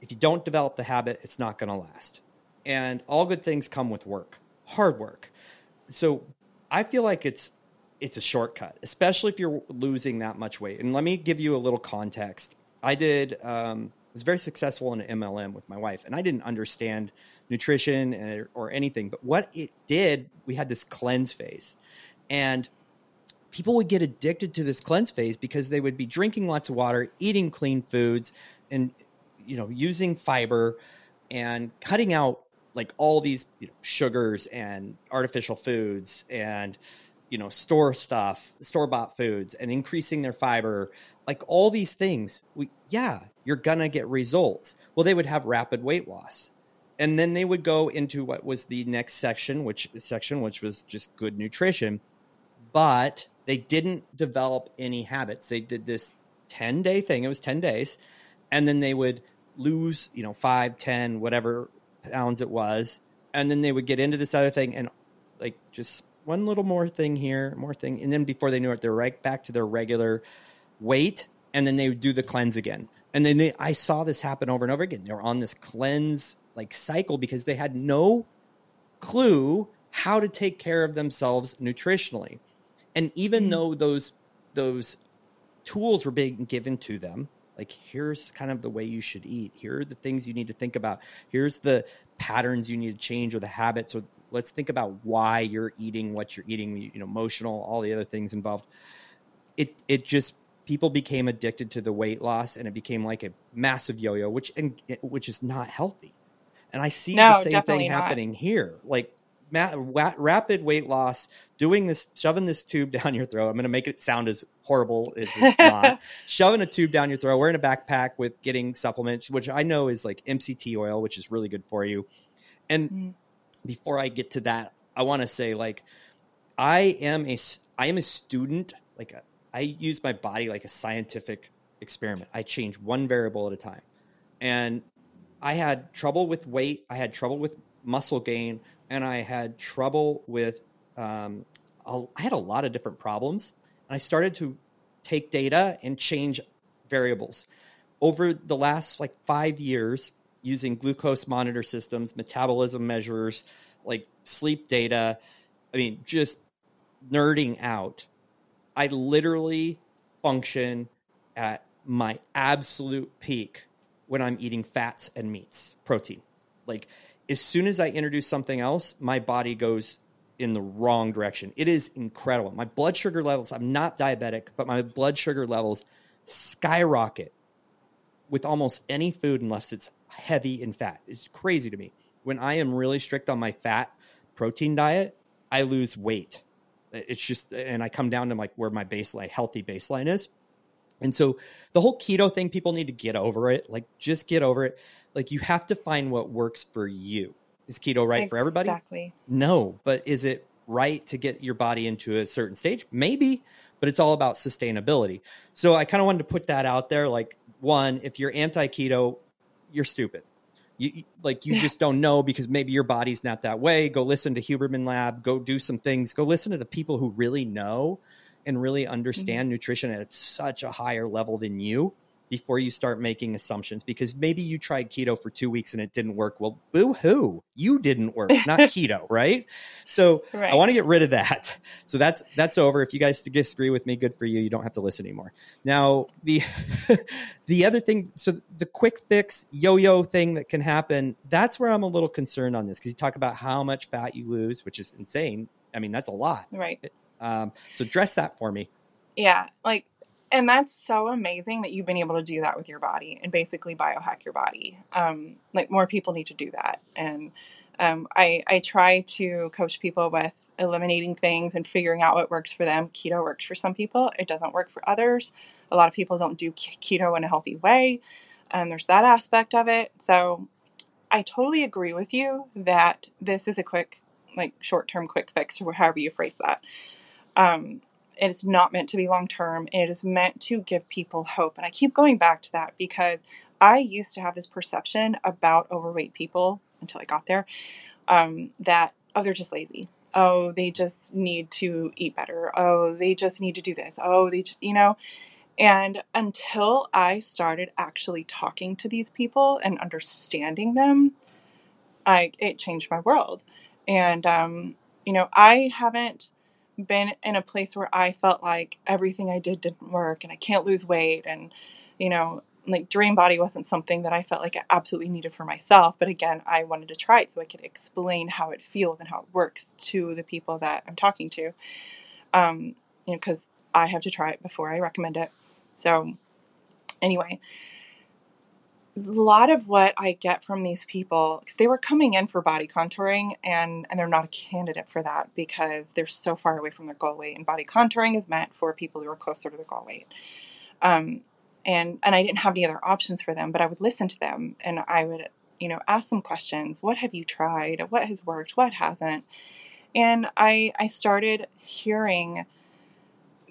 if you don't develop the habit, it's not going to last. And all good things come with work, hard work. So I feel like it's it's a shortcut, especially if you're losing that much weight. And let me give you a little context. I did um, was very successful in an MLM with my wife, and I didn't understand nutrition or, or anything. But what it did, we had this cleanse phase, and people would get addicted to this cleanse phase because they would be drinking lots of water, eating clean foods, and you know using fiber and cutting out like all these you know, sugars and artificial foods and you know store stuff store bought foods and increasing their fiber like all these things we yeah you're gonna get results. Well they would have rapid weight loss. And then they would go into what was the next section which section which was just good nutrition. But they didn't develop any habits. They did this 10 day thing. It was 10 days. And then they would lose you know 5 10 whatever pounds it was and then they would get into this other thing and like just one little more thing here, more thing, and then before they knew it, they're right back to their regular weight, and then they would do the cleanse again. And then they, I saw this happen over and over again. They were on this cleanse like cycle because they had no clue how to take care of themselves nutritionally. And even mm-hmm. though those those tools were being given to them, like here's kind of the way you should eat. Here are the things you need to think about. Here's the patterns you need to change or the habits or let's think about why you're eating what you're eating you know emotional all the other things involved it it just people became addicted to the weight loss and it became like a massive yo-yo which and eh, which is not healthy and i see no, the same thing not. happening here like ma- wa- rapid weight loss doing this shoving this tube [LAUGHS] down your throat i'm going to make it sound as horrible as it's [LAUGHS] not shoving a tube down your throat wearing a backpack with getting supplements which i know is like mct oil which is really good for you and mm before I get to that, I want to say like I am a I am a student. Like I use my body like a scientific experiment. I change one variable at a time, and I had trouble with weight. I had trouble with muscle gain, and I had trouble with. Um, I had a lot of different problems, and I started to take data and change variables over the last like five years using glucose monitor systems, metabolism measures, like sleep data. I mean, just nerding out. I literally function at my absolute peak when I'm eating fats and meats, protein. Like, as soon as I introduce something else, my body goes in the wrong direction. It is incredible. My blood sugar levels, I'm not diabetic, but my blood sugar levels skyrocket with almost any food unless it's heavy in fat. It's crazy to me. When I am really strict on my fat protein diet, I lose weight. It's just, and I come down to like where my baseline, healthy baseline is. And so the whole keto thing, people need to get over it. Like, just get over it. Like, you have to find what works for you. Is keto right exactly. for everybody? Exactly. No, but is it right to get your body into a certain stage? Maybe, but it's all about sustainability. So I kind of wanted to put that out there. Like, one, if you're anti keto, you're stupid. You, like you just [LAUGHS] don't know because maybe your body's not that way. Go listen to Huberman Lab. Go do some things. Go listen to the people who really know and really understand mm-hmm. nutrition at such a higher level than you before you start making assumptions because maybe you tried keto for two weeks and it didn't work. Well, boo hoo, you didn't work, not [LAUGHS] keto, right? So right. I want to get rid of that. So that's that's over. If you guys disagree with me, good for you. You don't have to listen anymore. Now the [LAUGHS] the other thing, so the quick fix yo-yo thing that can happen, that's where I'm a little concerned on this because you talk about how much fat you lose, which is insane. I mean, that's a lot, right? Um, so dress that for me. Yeah, like and that's so amazing that you've been able to do that with your body and basically biohack your body. Um, like more people need to do that. And um, I, I try to coach people with eliminating things and figuring out what works for them. Keto works for some people, it doesn't work for others. A lot of people don't do keto in a healthy way. And there's that aspect of it. So I totally agree with you that this is a quick, like short term quick fix, or however you phrase that. Um, it is not meant to be long term. It is meant to give people hope. And I keep going back to that because I used to have this perception about overweight people until I got there um, that, oh, they're just lazy. oh, they just need to eat better. Oh, they just need to do this. Oh, they just, you know. And until I started actually talking to these people and understanding them, I it changed my world. And um, you know, I haven't been in a place where I felt like everything I did didn't work and I can't lose weight and you know, like dream body wasn't something that I felt like I absolutely needed for myself, but again, I wanted to try it so I could explain how it feels and how it works to the people that I'm talking to. Um, you know, because I have to try it before I recommend it. So, anyway, a lot of what I get from these people, because they were coming in for body contouring and, and they're not a candidate for that because they're so far away from their goal weight. And body contouring is meant for people who are closer to their goal weight. Um, and and I didn't have any other options for them, but I would listen to them and I would, you know, ask them questions. What have you tried? What has worked? What hasn't? And I I started hearing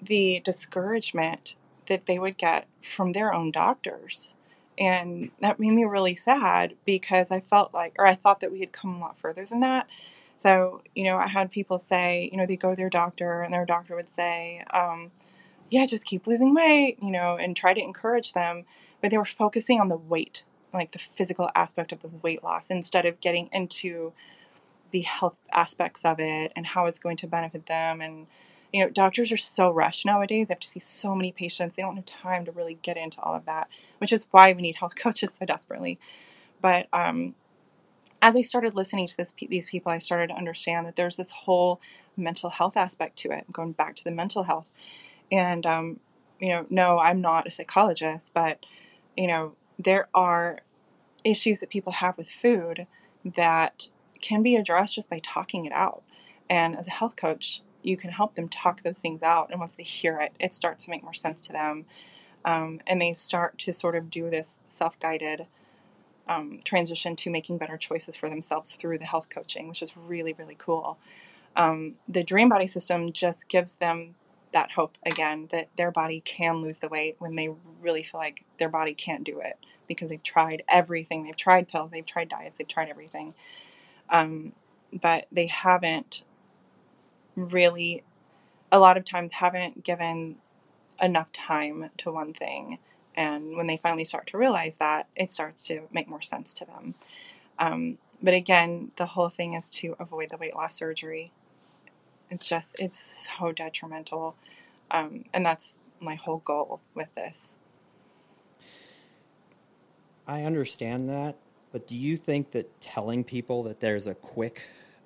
the discouragement that they would get from their own doctors. And that made me really sad because I felt like, or I thought that we had come a lot further than that. So, you know, I had people say, you know, they go to their doctor and their doctor would say, um, yeah, just keep losing weight, you know, and try to encourage them. But they were focusing on the weight, like the physical aspect of the weight loss, instead of getting into the health aspects of it and how it's going to benefit them. And, you know, doctors are so rushed nowadays. They have to see so many patients. They don't have time to really get into all of that, which is why we need health [LAUGHS] coaches so desperately. But um, as I started listening to this, these people, I started to understand that there's this whole mental health aspect to it. Going back to the mental health, and, um, you know, no, I'm not a psychologist, but, you know, there are issues that people have with food that can be addressed just by talking it out. And as a health coach, you can help them talk those things out. And once they hear it, it starts to make more sense to them. Um, and they start to sort of do this self guided um, transition to making better choices for themselves through the health coaching, which is really, really cool. Um, the Dream Body system just gives them that hope again that their body can lose the weight when they really feel like their body can't do it because they've tried everything. They've tried pills, they've tried diets, they've tried everything. Um, but they haven't really, a lot of times, haven't given enough time to one thing. And when they finally start to realize that, it starts to make more sense to them. Um, but again, the whole thing is to avoid the weight loss surgery it's just, it's so detrimental. Um, and that's my whole goal with this. I understand that, but do you think that telling people that there's a quick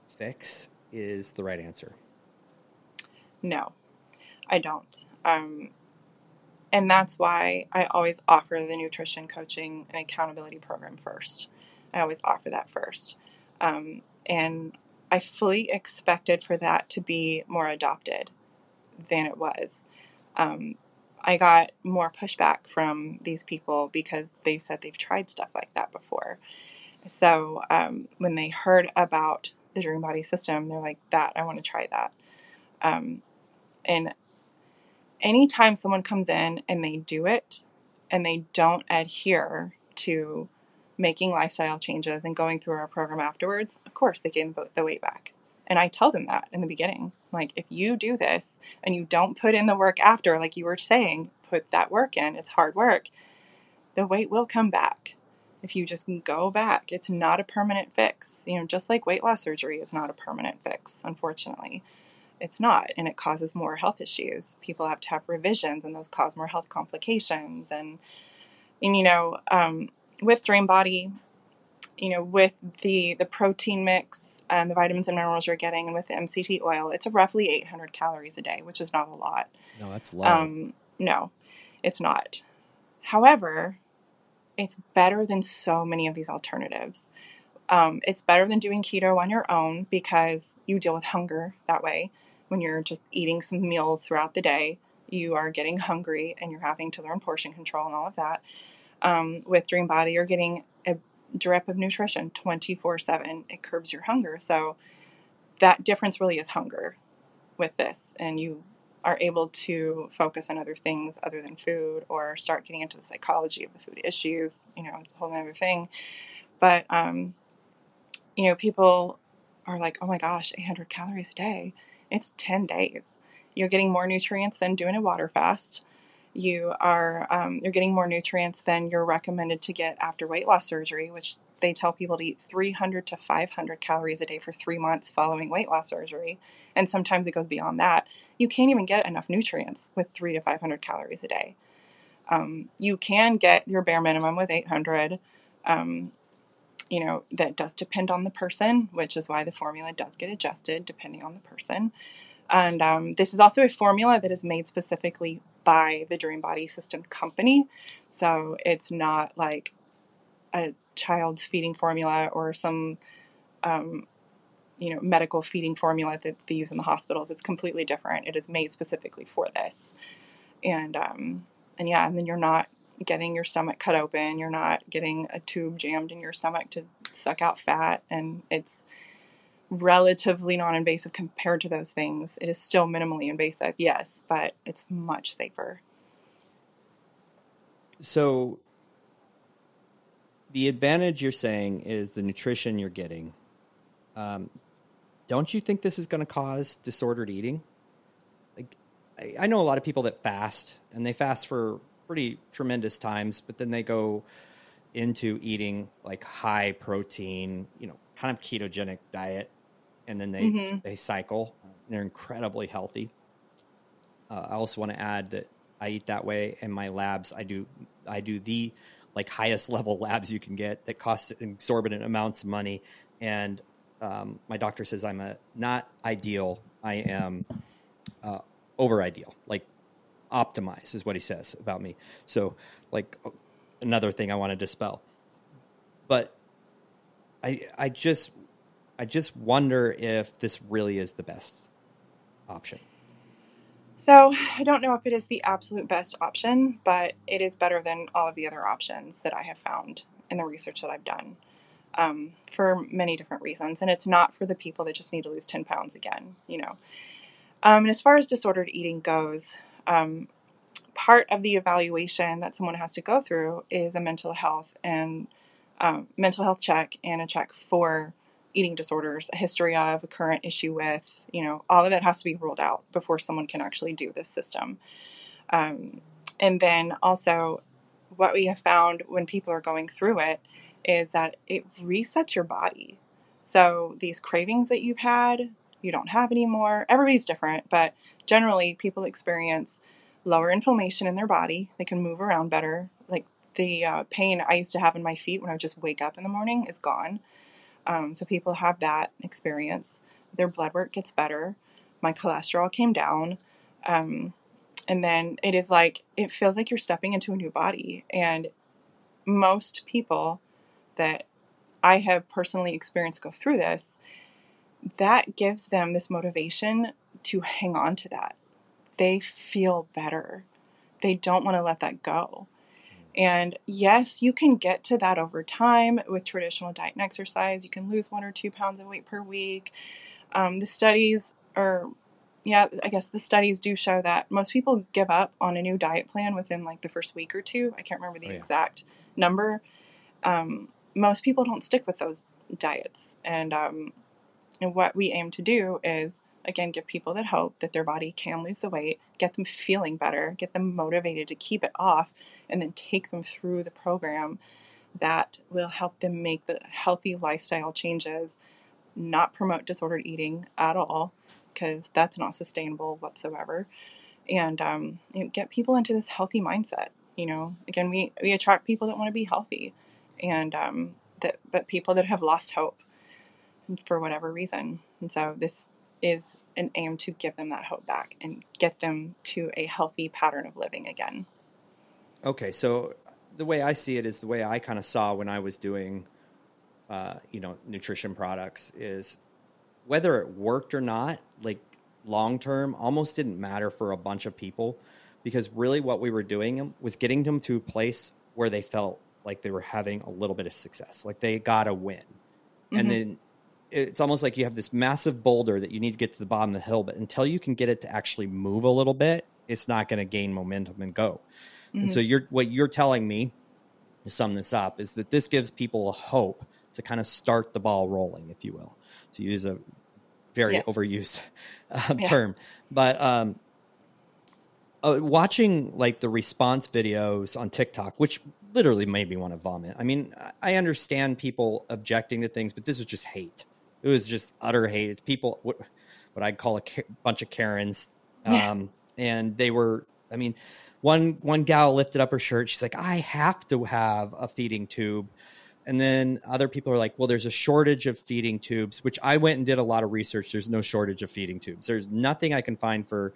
fix is the right answer? No, I don't. Um, and that's why I always offer the nutrition coaching and accountability program first. I always offer that first. Um, and I fully expected for that to be more adopted than it was. Um, I got more pushback from these people because they said they've tried stuff like that before. So um, when they heard about the Dream Body system, they're like, "That I want to try that." Um, and anytime someone comes in and they do it and they don't adhere to making lifestyle changes and going through our program afterwards, of course they gain the weight back. And I tell them that in the beginning. Like, if you do this and you don't put in the work after, like you were saying, put that work in, it's hard work, the weight will come back. If you just go back, it's not a permanent fix. You know, just like weight loss surgery is not a permanent fix, unfortunately. It's not, and it causes more health issues. People have to have revisions, and those cause more health complications. And, and you know, um, with Dream Body, you know, with the the protein mix and the vitamins and minerals you're getting, and with the MCT oil, it's a roughly 800 calories a day, which is not a lot. No, that's low. Um, no, it's not. However, it's better than so many of these alternatives. Um, it's better than doing keto on your own because you deal with hunger that way. When you're just eating some meals throughout the day, you are getting hungry and you're having to learn portion control and all of that um, with Dream Body, you're getting a drip of nutrition 24 7. It curbs your hunger. So that difference really is hunger with this. And you are able to focus on other things other than food or start getting into the psychology of the food issues. You know, it's a whole other thing. But, um, you know, people are like, oh my gosh, 800 calories a day. It's 10 days. You're getting more nutrients than doing a water fast. You are um, you're getting more nutrients than you're recommended to get after weight loss surgery, which they tell people to eat 300 to 500 calories a day for three months following weight loss surgery, and sometimes it goes beyond that. You can't even get enough nutrients with three to 500 calories a day. Um, you can get your bare minimum with 800. Um, you know, that does depend on the person, which is why the formula does get adjusted depending on the person. And um, this is also a formula that is made specifically by the Dream Body System company. So it's not like a child's feeding formula or some, um, you know, medical feeding formula that they use in the hospitals. It's completely different. It is made specifically for this. And, um, and yeah, and then you're not getting your stomach cut open. You're not getting a tube jammed in your stomach to suck out fat. And it's relatively non invasive compared to those things. It is still minimally invasive, yes, but it's much safer. So the advantage you're saying is the nutrition you're getting. Um, don't you think this is going to cause disordered eating? Like, I, I know a lot of people that fast, and they fast for pretty tremendous times, but then they go into eating like high protein, you know, kind of ketogenic diet, and then they mm-hmm. they cycle. They're incredibly healthy. Uh, I also want to add that I eat that way in my labs. I do I do the like highest level [LAUGHS] labs you can get that cost exorbitant amounts of money, and um, my doctor says I'm a not ideal. I am uh, over ideal, like optimize is what he says about me. So, like another thing I want to dispel. But I I just I just wonder if this really is the best option. So, I don't know if it is the absolute best option, but it is better than all of the other options that I have found in the research that I've done um, for many different reasons. And it's not for the people that just need to lose 10 pounds again, you know. Um, and as far as disordered eating goes, um, part of the evaluation that someone has to go through is a mental health and um, mental health check and a check for eating disorders, a history of, a current issue with, you know, all of that has to be ruled out before someone can actually do this system. Um, and then also, what we have found when people are going through it is that it resets your body. So these cravings that you've had, you don't have anymore. Everybody's different, but generally, people experience lower inflammation in their body. They can move around better. Like the uh, pain I used to have in my feet when I would just wake up in the morning is gone. Um, so people have that experience. Their blood work gets better. My cholesterol came down. Um, and then it is like, it feels like you're stepping into a new body. And most people that I have personally experienced go through this, that gives them this motivation to hang on to that they feel better. They don't want to let that go. And yes, you can get to that over time with traditional diet and exercise. You can lose one or two pounds of weight per week. Um, the studies are, yeah, I guess the studies do show that most people give up on a new diet plan within like the first week or two. I can't remember the oh, yeah. exact number. Um, most people don't stick with those diets. And, um, and what we aim to do is again give people that hope that their body can lose the weight get them feeling better get them motivated to keep it off and then take them through the program that will help them make the healthy lifestyle changes not promote disordered eating at all because that's not sustainable whatsoever. And um, get people into this healthy mindset you know. Again we, we attract people that want to be healthy and um, that but people that have lost hope for whatever reason and so this is an aim to give them that hope back and get them to a healthy pattern of living again. Okay, so the way I see it is the way I kind of saw when I was doing, uh, you know, nutrition products is whether it worked or not, like long term, almost didn't matter for a bunch of people because really what we were doing was getting them to a place where they felt like they were having a little bit of success, like they got a win. Mm-hmm. And then it's almost like you have this massive boulder that you need to get to the bottom of the hill, but until you can get it to actually move a little bit, it's not going to gain momentum and go. Mm-hmm. And so mm-hmm. you're what you're telling me to sum this up is that this gives people a hope to kind of start the ball rolling, if you will, to use a very Yes. overused um, Yeah. term. But um, uh, watching like the response videos on TikTok, which literally made me want to vomit. I mean, I- I understand people objecting to things, but this was just hate. It was just utter hate. It's people what, what I'd call a bunch of Karens, [LAUGHS] Yeah. um, and they were. I mean, one one gal lifted up her shirt. She's like, "I have to have a feeding tube." And then other people are like, well, there's a shortage of feeding tubes, which I went and did a lot of research. There's no shortage of feeding tubes. There's nothing I can find for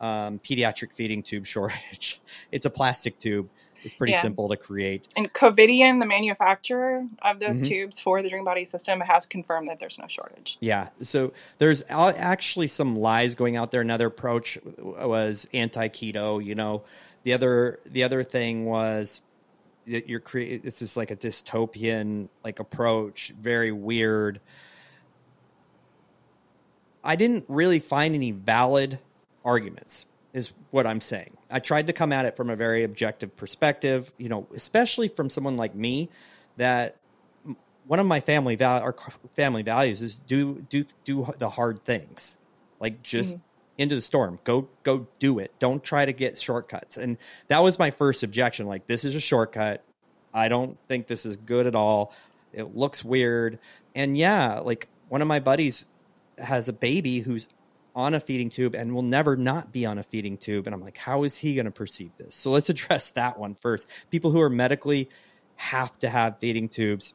um, pediatric feeding tube shortage. [LAUGHS] It's a plastic tube. It's pretty Yeah. simple to create. And Covidien, the manufacturer of those Mhm. tubes for the Dream Body system, has confirmed that there's no shortage. Yeah. So there's actually some lies going out there. Another approach was anti keto. You know, the other the other thing was that you're creating. This is like a dystopian like approach. Very weird. I didn't really find any valid arguments. Is what I'm saying. I tried to come at it from a very objective perspective. You know, especially from someone like me that one of my family val our family values is do do do the hard things. Like just mm-hmm. into the storm. Go go do it. Don't try to get shortcuts. And that was my first objection like this is a shortcut. I don't think this is good at all. It looks weird. And yeah like one of my buddies has a baby who's on a feeding tube and will never not be on a feeding tube and i'm like how is he going to perceive this so let's address that one first people who are medically have to have feeding tubes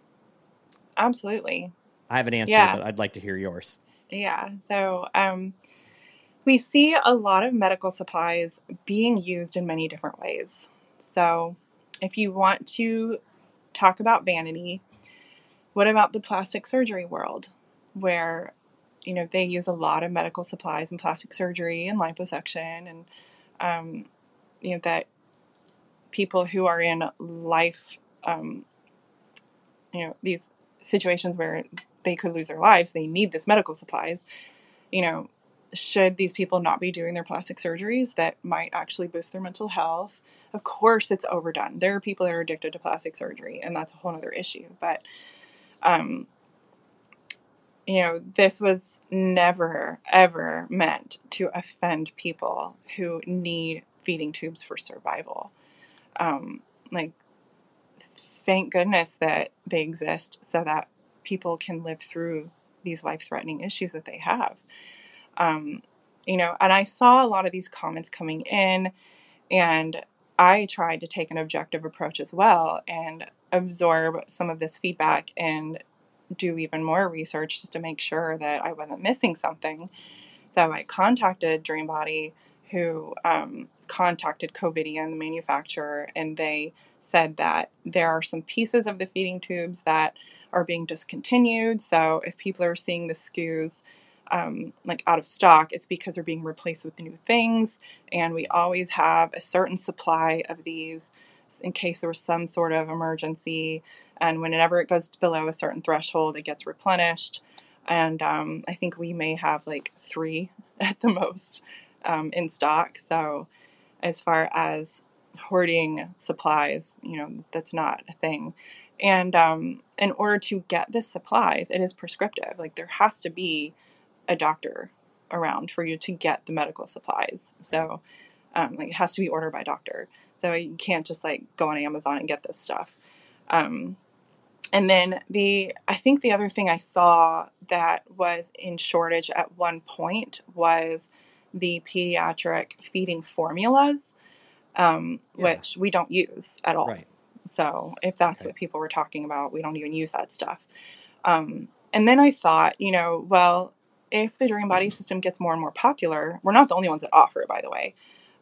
Absolutely. I have an answer, Yeah. but I'd like to hear yours. Yeah. So um, we see a lot of medical supplies being used in many different ways. So if you want to talk about vanity, what about the plastic surgery world where you know they use a lot of medical supplies and plastic surgery and liposuction and um, you know that people who are in life um, you know these situations where they could lose their lives they need this medical supplies you know should these people not be doing their plastic surgeries that might actually boost their mental health? Of course it's overdone. There are people that are addicted to plastic surgery and that's a whole other issue but um you know this was never ever meant to offend people who need feeding tubes for survival um like thank goodness that they exist so that people can live through these life threatening issues that they have. Um, you know, and I saw a lot of these comments coming in, and I tried to take an objective approach as well and absorb some of this feedback and do even more research just to make sure that I wasn't missing something. So I contacted Dreambody, who um, contacted Covidien, the manufacturer, and they said that there are some pieces of the feeding tubes that are being discontinued. So if people are seeing the SKUs um, like out of stock, it's because they're being replaced with new things. And we always have a certain supply of these in case there was some sort of emergency. And whenever it goes below a certain threshold, it gets replenished. And um, I think we may have like three [LAUGHS] at the most um, in stock. So as far as hoarding supplies, you know, that's not a thing. And um, in order to get the supplies, it is prescriptive. Like there has to be a doctor around for you to get the medical supplies. So um, like it has to be ordered by doctor. So you can't just like go on Amazon and get this stuff. Um, and then the I think the other thing I saw that was in shortage at one point was the pediatric feeding formulas, um, Yeah. which we don't use at all. Right. So if that's Okay. what people were talking about, we don't even use that stuff. Um, and then I thought, you know, well, if the Dream Body system gets more and more popular, we're not the only ones that offer it, by the way.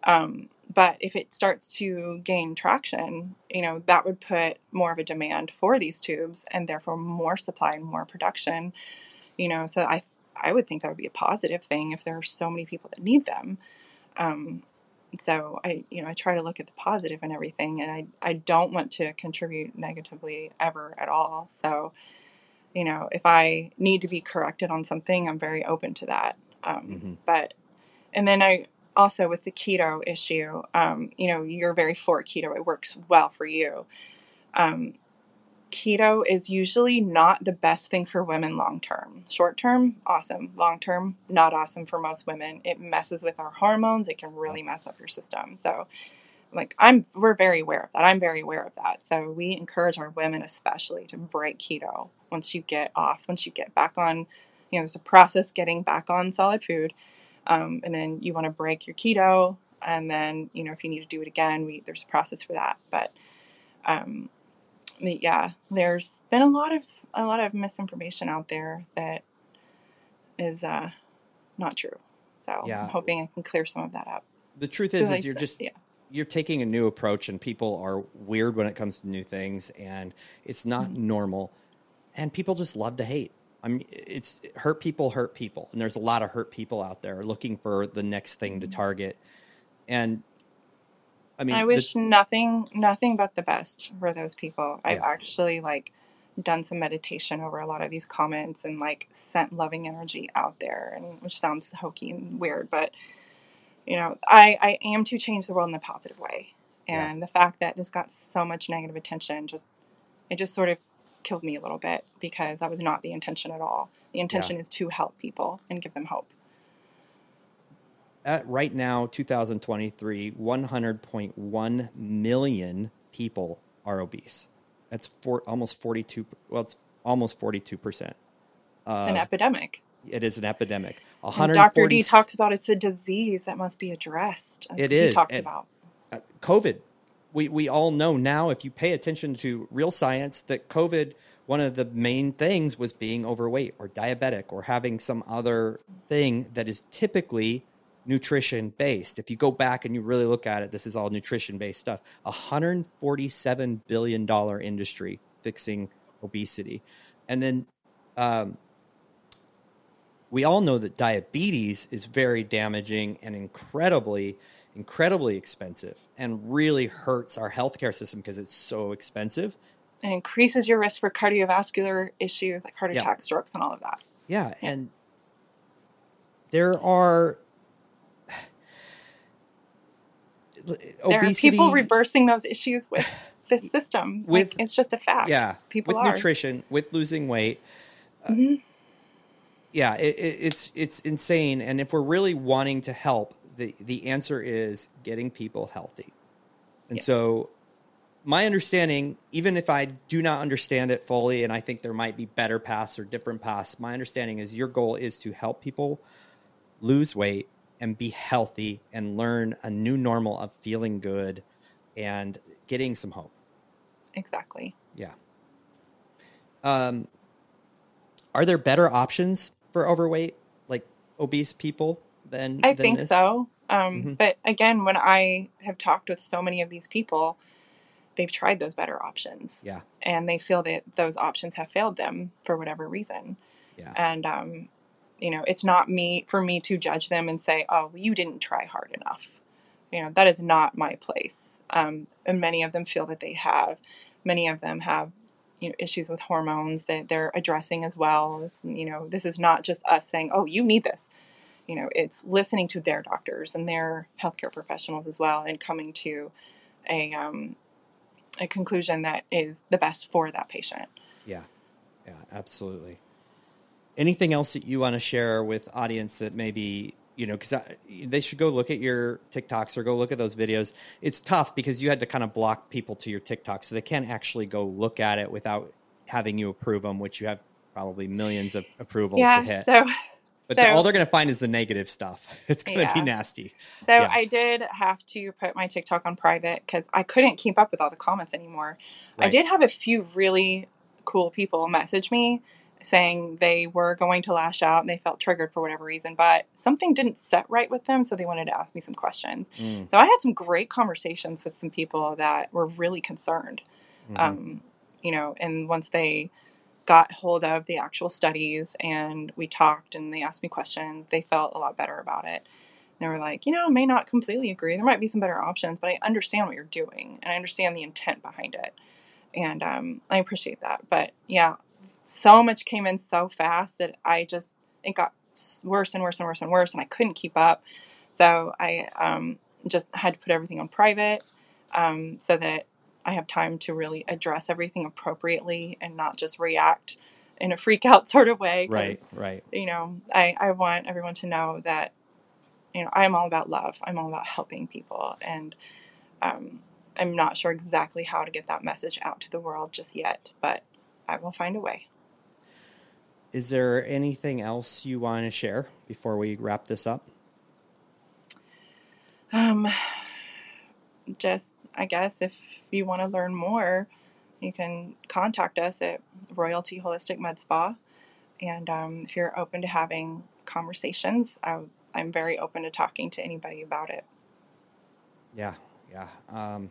Um, but if it starts to gain traction, you know, that would put more of a demand for these tubes and therefore more supply and more production. You know, so I I would think that would be a positive thing if there are so many people that need them. Um, so I you know I try to look at the positive and everything, and I I don't want to contribute negatively ever at all. So you know if I need to be corrected on something, I'm very open to that. Um, Mhm. But and then I also with the keto issue, um, you know you're very for keto. It works well for you. Um, keto is usually not the best thing for women long term. Short term, awesome. Long term, not awesome for most women. It messes with our hormones. It can really mess up your system. So, like I'm, we're very aware of that. I'm very aware of that. So we encourage our women, especially, to break keto once you get off, once you get back on. You know, there's a process getting back on solid food, um, and then you want to break your keto, and then you know if you need to do it again, we there's a process for that. But um, yeah, there's been a lot of a lot of misinformation out there that is uh, not true. So Yeah. I'm hoping I can clear some of that up. The truth is, is you're just yeah. you're taking a new approach, and people are weird when it comes to new things, and it's not Mm-hmm. normal, and people just love to hate. I mean, it's hurt people hurt people, and there's a lot of hurt people out there looking for the next thing to target, and I mean, Mm-hmm. I the- wish nothing nothing but the best for those people. I've actually like done some meditation over a lot of these comments and like sent loving energy out there and which sounds hokey and weird, but you know, I, I am to change the world in a positive way. Yeah. And the fact that this got so much negative attention just it just sort of killed me a little bit because that was not the intention at all. The intention is to help people and give them hope. at right now 2023 100.1 million people are obese that's for almost 42 well it's almost 42 percent It's an epidemic. it is an epidemic Dr. D talks about it's a disease that must be addressed. It he is, talks and- about. uh, covid we, we all know now if you pay attention to real science that covid one of the main things was being overweight or diabetic or having some other thing that is typically nutrition based if you go back and you really look at it this is all nutrition based stuff. A 147 billion dollar industry fixing obesity. And then um, we all know that diabetes is very damaging and incredibly incredibly expensive and really hurts our healthcare system because it's so expensive And increases your risk for cardiovascular issues like heart Yeah. attack, strokes, and all of that. yeah and there are There are people reversing those issues with [LAUGHS] this system. With- like, it's just a fact. yeah people with are. nutrition with losing weight Mhm. yeah it, it, it's it's insane and if we're really wanting to help the the answer is getting people healthy and Yeah. so my understanding even if i do not understand it fully and i think there might be better paths or different paths my understanding is your goal is to help people lose weight and be healthy and learn a new normal of feeling good and getting some hope Exactly. yeah. Um, are there better options for overweight, like obese people, than I than think this? so. Um, Mhm. But again, when I have talked with so many of these people, they've tried those better options. Yeah. And they feel that those options have failed them for whatever reason. Yeah. And, um, you know, it's not me for me to judge them and say, oh, well, you didn't try hard enough. You know, that is not my place. Um, and many of them feel that they have. Many of them have, you know, issues with hormones that they're addressing as well. It's, you know, this is not just us saying, oh, you need this you know, it's listening to their doctors and their healthcare professionals as well, and coming to a um, a conclusion that is the best for that patient. Yeah. Yeah. Absolutely. Anything else that you want to share with audience that maybe you know because they should go look at your TikToks or go look at those videos. It's tough because you had to kind of block people to your TikTok, so they can't actually go look at it without having you approve them, which you have probably millions of approvals to yeah. hit. So [LAUGHS] But So- the, all they're going to find is the negative stuff. [LAUGHS] It's going to be nasty. so Yeah. I did have to put my TikTok on private because I couldn't keep up with all the comments anymore. I did have a few really cool people message me saying they were going to lash out and they felt triggered for whatever reason, but something didn't set right with them, so they wanted to ask me some questions. Mm, So I had some great conversations with some people that were really concerned. mhm. Um, you know, and once they got hold of the actual studies and we talked and they asked me questions, they felt a lot better about it. They were like, you know, may not completely agree. There might be some better options, but I understand what you're doing and I understand the intent behind it. And um, I appreciate that. But yeah, so much came in so fast that I just, it got worse and worse and worse and worse, and I couldn't keep up. So I um, just had to put everything on private um, so that I have time to really address everything appropriately and not just react in a freak out [LAUGHS] sort of way. Right, right. You know, I, I want everyone to know that, you know, I'm all about love. I'm all about helping people. And um, I'm not sure exactly how to get that message out to the world just yet, but I will find a way. Is there anything else you want to share before we wrap this up? Um, just, I guess, if you want to learn more, you can contact us at Royalty Holistic Med Spa. And um, if you're open to having conversations, I, I'm very open to talking to anybody about it. Yeah, yeah. Um,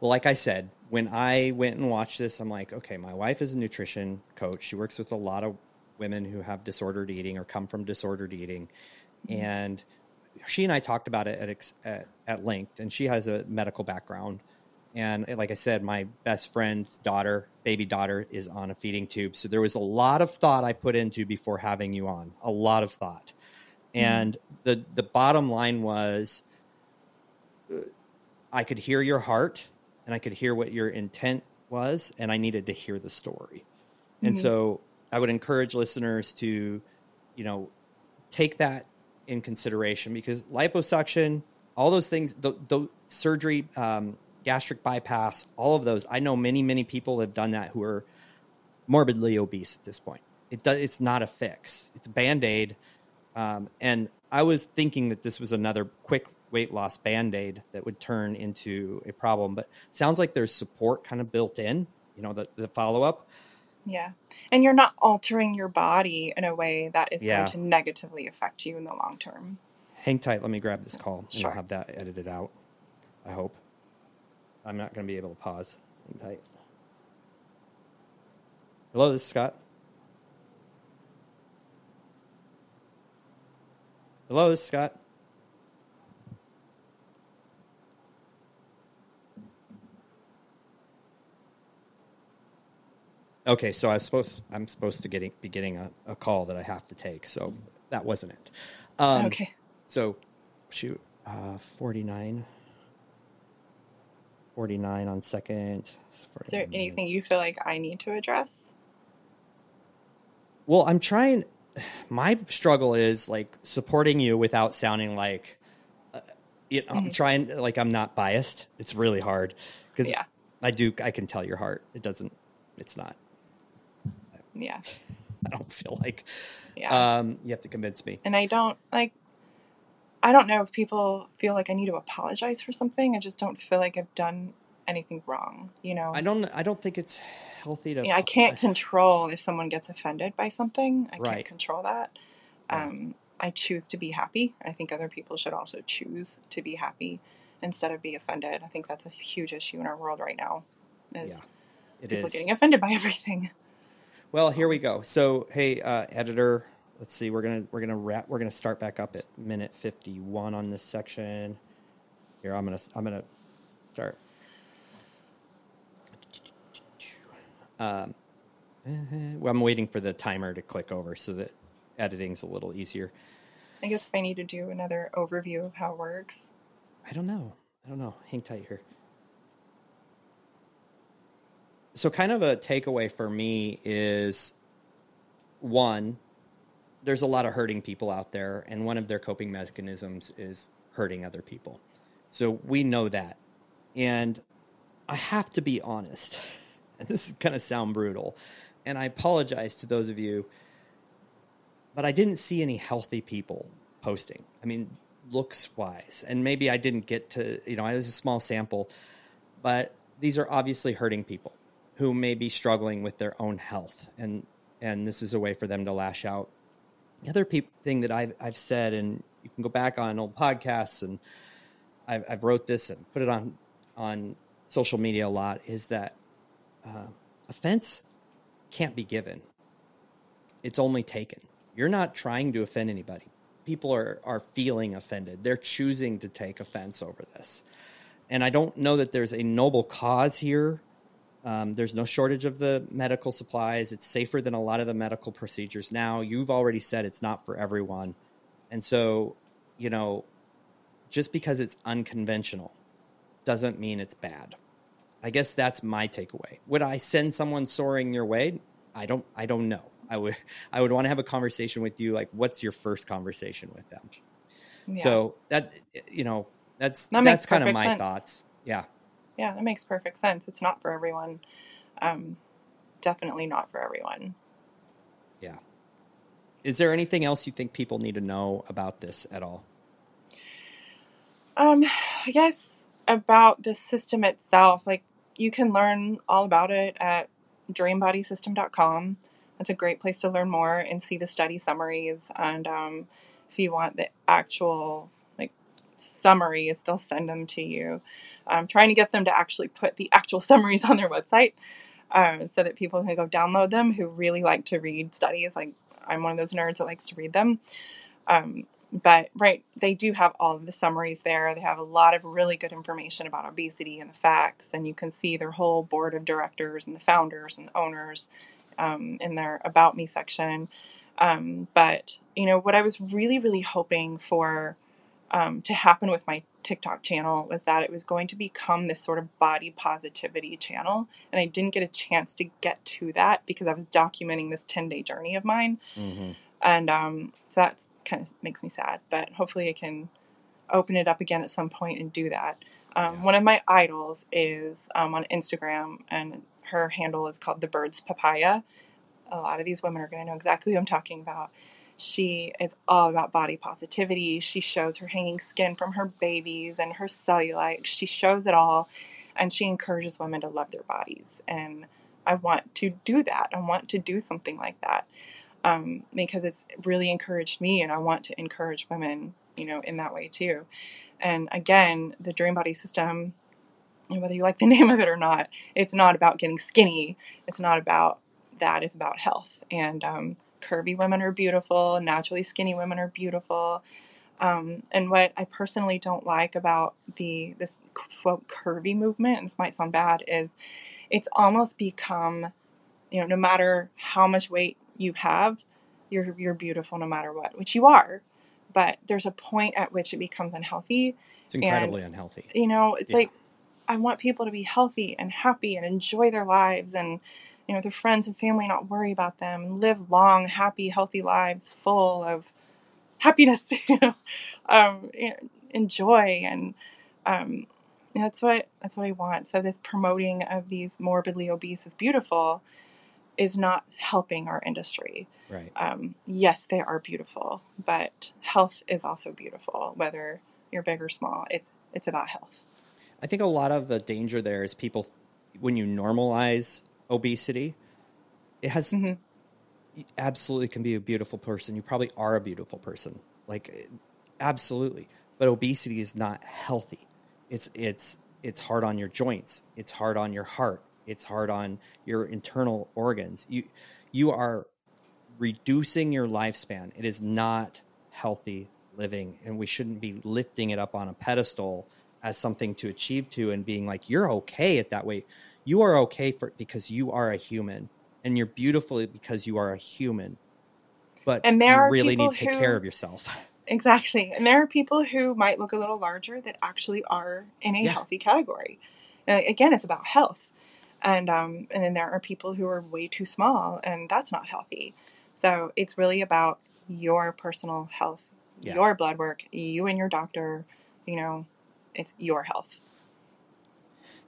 well, like I said, when I went and watched this, I'm like, okay, my wife is a nutrition coach. She works with a lot of women who have disordered eating or come from disordered eating, and she and I talked about it at at, at length. And she has a medical background, and uh, like I said, my best friend's daughter, baby daughter, is on a feeding tube. So there was a lot of thought I put into before having you on. A lot of thought, and the the bottom line was. uh, I could hear your heart and I could hear what your intent was, and I needed to hear the story. And Mhm. so I would encourage listeners to, you know, take that in consideration because liposuction, all those things, the, the surgery, um, gastric bypass, all of those, I know many, many people have done that who are morbidly obese at this point. It does, it's not a fix. It's a band aid. Um, and I was thinking that this was another quick weight loss band aid that would turn into a problem, but sounds like there's support kind of built in, you know, the, the follow up. Yeah. And you're not altering your body in a way that is Yeah. going to negatively affect you in the long term. Hang tight. Let me grab this call and Sure. I'll have that edited out. I hope. I'm not going to be able to pause. Hang tight. Hello, this is Scott. Hello, this is Scott. Okay, so I was supposed I'm supposed to getting be getting a, a call that I have to take, so that wasn't it. Um, okay. So, shoot, uh, 49. 49 on second. Is there anything you feel like I need to address? Well, I'm trying. My struggle is like supporting you without sounding like, uh, you know, I'm Mhm. trying like I'm not biased. It's really hard because Yeah. I do. I can tell your heart. It doesn't. It's not. Yeah. [LAUGHS] I don't feel like. Yeah. Um, you have to convince me. and I don't like I don't know if people feel like I need to apologize for something. I just don't feel like I've done anything wrong, you know. I don't. I don't think it's healthy to. You know, I can't control if someone gets offended by something. I Right. can't control that. Yeah. Um, I choose to be happy. I think other people should also choose to be happy instead of be offended. I think that's a huge issue in our world right now. Is Yeah, it people is. getting offended by [LAUGHS] everything. Well, here we go. So, hey, uh, editor, let's see. We're gonna we're gonna wrap. We're gonna start back up at minute fifty one on this section. Here, I'm gonna I'm gonna start. Um, well, I'm waiting for the timer to click over so that editing's a little easier. I guess if I need to do another overview of how it works. I don't know. I don't know. Hang tight here. So, kind of a takeaway for me is one, there's a lot of hurting people out there, and one of their coping mechanisms is hurting other people. So, we know that. And I have to be honest, [LAUGHS] and this is going to sound brutal, and I apologize to those of you, but I didn't see any healthy people posting. I mean, looks wise, and maybe I didn't get to, you know, it was a small sample, but these are obviously hurting people who may be struggling with their own health, and and this is a way for them to lash out. The other peop thing that I've I've said, and you can go back on old podcasts, and I've, I've wrote this and put it on on social media a lot, is that uh, offense can't be given; it's only taken. You're not trying to offend anybody. People are are feeling offended. They're choosing to take offense over this, and I don't know that there's a noble cause here um, there's no shortage of the medical supplies. It's safer than a lot of the medical procedures now. You've already said it's not for everyone. And so, you know, just because it's unconventional doesn't mean it's bad. I guess that's my takeaway. Would I send someone soaring your way? I don't. I don't know. I would. [LAUGHS] I would want to have a conversation with you. Like, what's your first conversation with them? Yeah. So that you know, that's that that's kind of my sense. thoughts. Yeah. Yeah, that makes perfect sense. It's not for everyone. Um, definitely not for everyone. Yeah. Is there anything else you think people need to know about this at all? Um, I guess about the system itself, like you can learn all about it at dreambodysystem.com. That's a great place to learn more and see the study summaries. And um, if you want the actual like summaries, they'll send them to you. I'm trying to get them to actually put the actual [LAUGHS] summaries on their website uh, so that people can go download them who really like to read studies. Like I'm one of those nerds that likes to read them. Um, but right, they do have all of the summaries there. They have a lot of really good information about obesity and the facts, and you can see their whole board of directors and the founders and the owners um, in their About Me section. Um, but you know what I was really, really hoping for um, to happen with my TikTok channel was that it was going to become this sort of body positivity channel. And I didn't get a chance to get to that because I was documenting this 10 day journey of mine. Mm-hmm. And um, so that kind of makes me sad, but hopefully I can open it up again at some point and do that. Um, yeah. One of my idols is um, on Instagram, and her handle is called The Birds Papaya. A lot of these women are going to know exactly who I'm talking about. She is all about body positivity. She shows her hanging skin from her babies and her cellulite. She shows it all and she encourages women to love their bodies. And I want to do that. I want to do something like that um, because it's really encouraged me and I want to encourage women, you know, in that way too. And again, the Dream Body System, whether you like the [LAUGHS] name of it or not, it's not about getting skinny. It's not about that. It's about health. And um, curvy women are beautiful, naturally skinny women are beautiful. Um, and what I personally don't like about the this quote curvy movement, and this might sound bad, is it's almost become, you know, no matter how much weight you have, you're you're beautiful no matter what, which you are. But there's a point at which it becomes unhealthy. It's incredibly and, unhealthy. You know, it's yeah. like I want people to be healthy and happy and enjoy their lives and you know, their friends and family not worry about them and live long, happy, healthy lives full of happiness, [LAUGHS] you know, um, and joy. And um, that's what that's what I want. So this promoting of these morbidly obese is beautiful is not helping our industry. Right. Um, yes, they are beautiful, but health is also beautiful, whether you're big or small. It's it's about health. I think a lot of the danger there is people when you normalize obesity, it has mm-hmm. absolutely can be a beautiful person. You probably are a beautiful person, like absolutely. But obesity is not healthy. It's it's it's hard on your joints. It's hard on your heart. It's hard on your internal organs. You you are reducing your lifespan. It is not healthy living, and we shouldn't be lifting it up on a pedestal as something to achieve to and being like you're okay at that weight you are okay for because you are a human and you're beautiful because you are a human. But and there you really need to take who, care of yourself. [LAUGHS] Exactly. And there are people who might look a little larger that actually are in a yeah. healthy category. And again, it's about health. And um, and then there are people who are way too small and that's not healthy. So it's really about your personal health, yeah. your blood work, you and your doctor, you know, it's your health.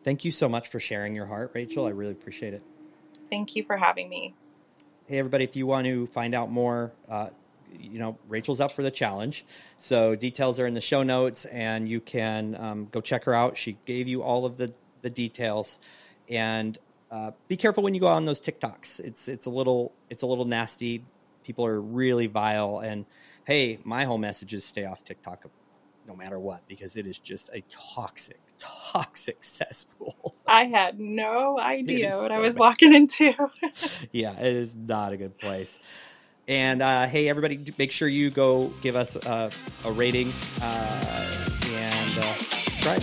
Thank you so much for sharing your heart, Rachael. I really appreciate it. Thank you for having me. Hey, everybody, if you want to find out more, uh, you know, Rachael's up for the challenge. So details are in the show notes, and you can um, go check her out. She gave you all of the, the details. And uh, be careful when you go on those TikToks. It's it's a little it's a little nasty. People are really vile. And hey, my whole message is stay off TikTok no matter what because it is just a toxic toxic [LAUGHS] cesspool. I had no idea what so I was bad. walking into. [LAUGHS] yeah, it is not a good place. And uh, hey, everybody, make sure you go give us uh, a rating uh, and uh, subscribe.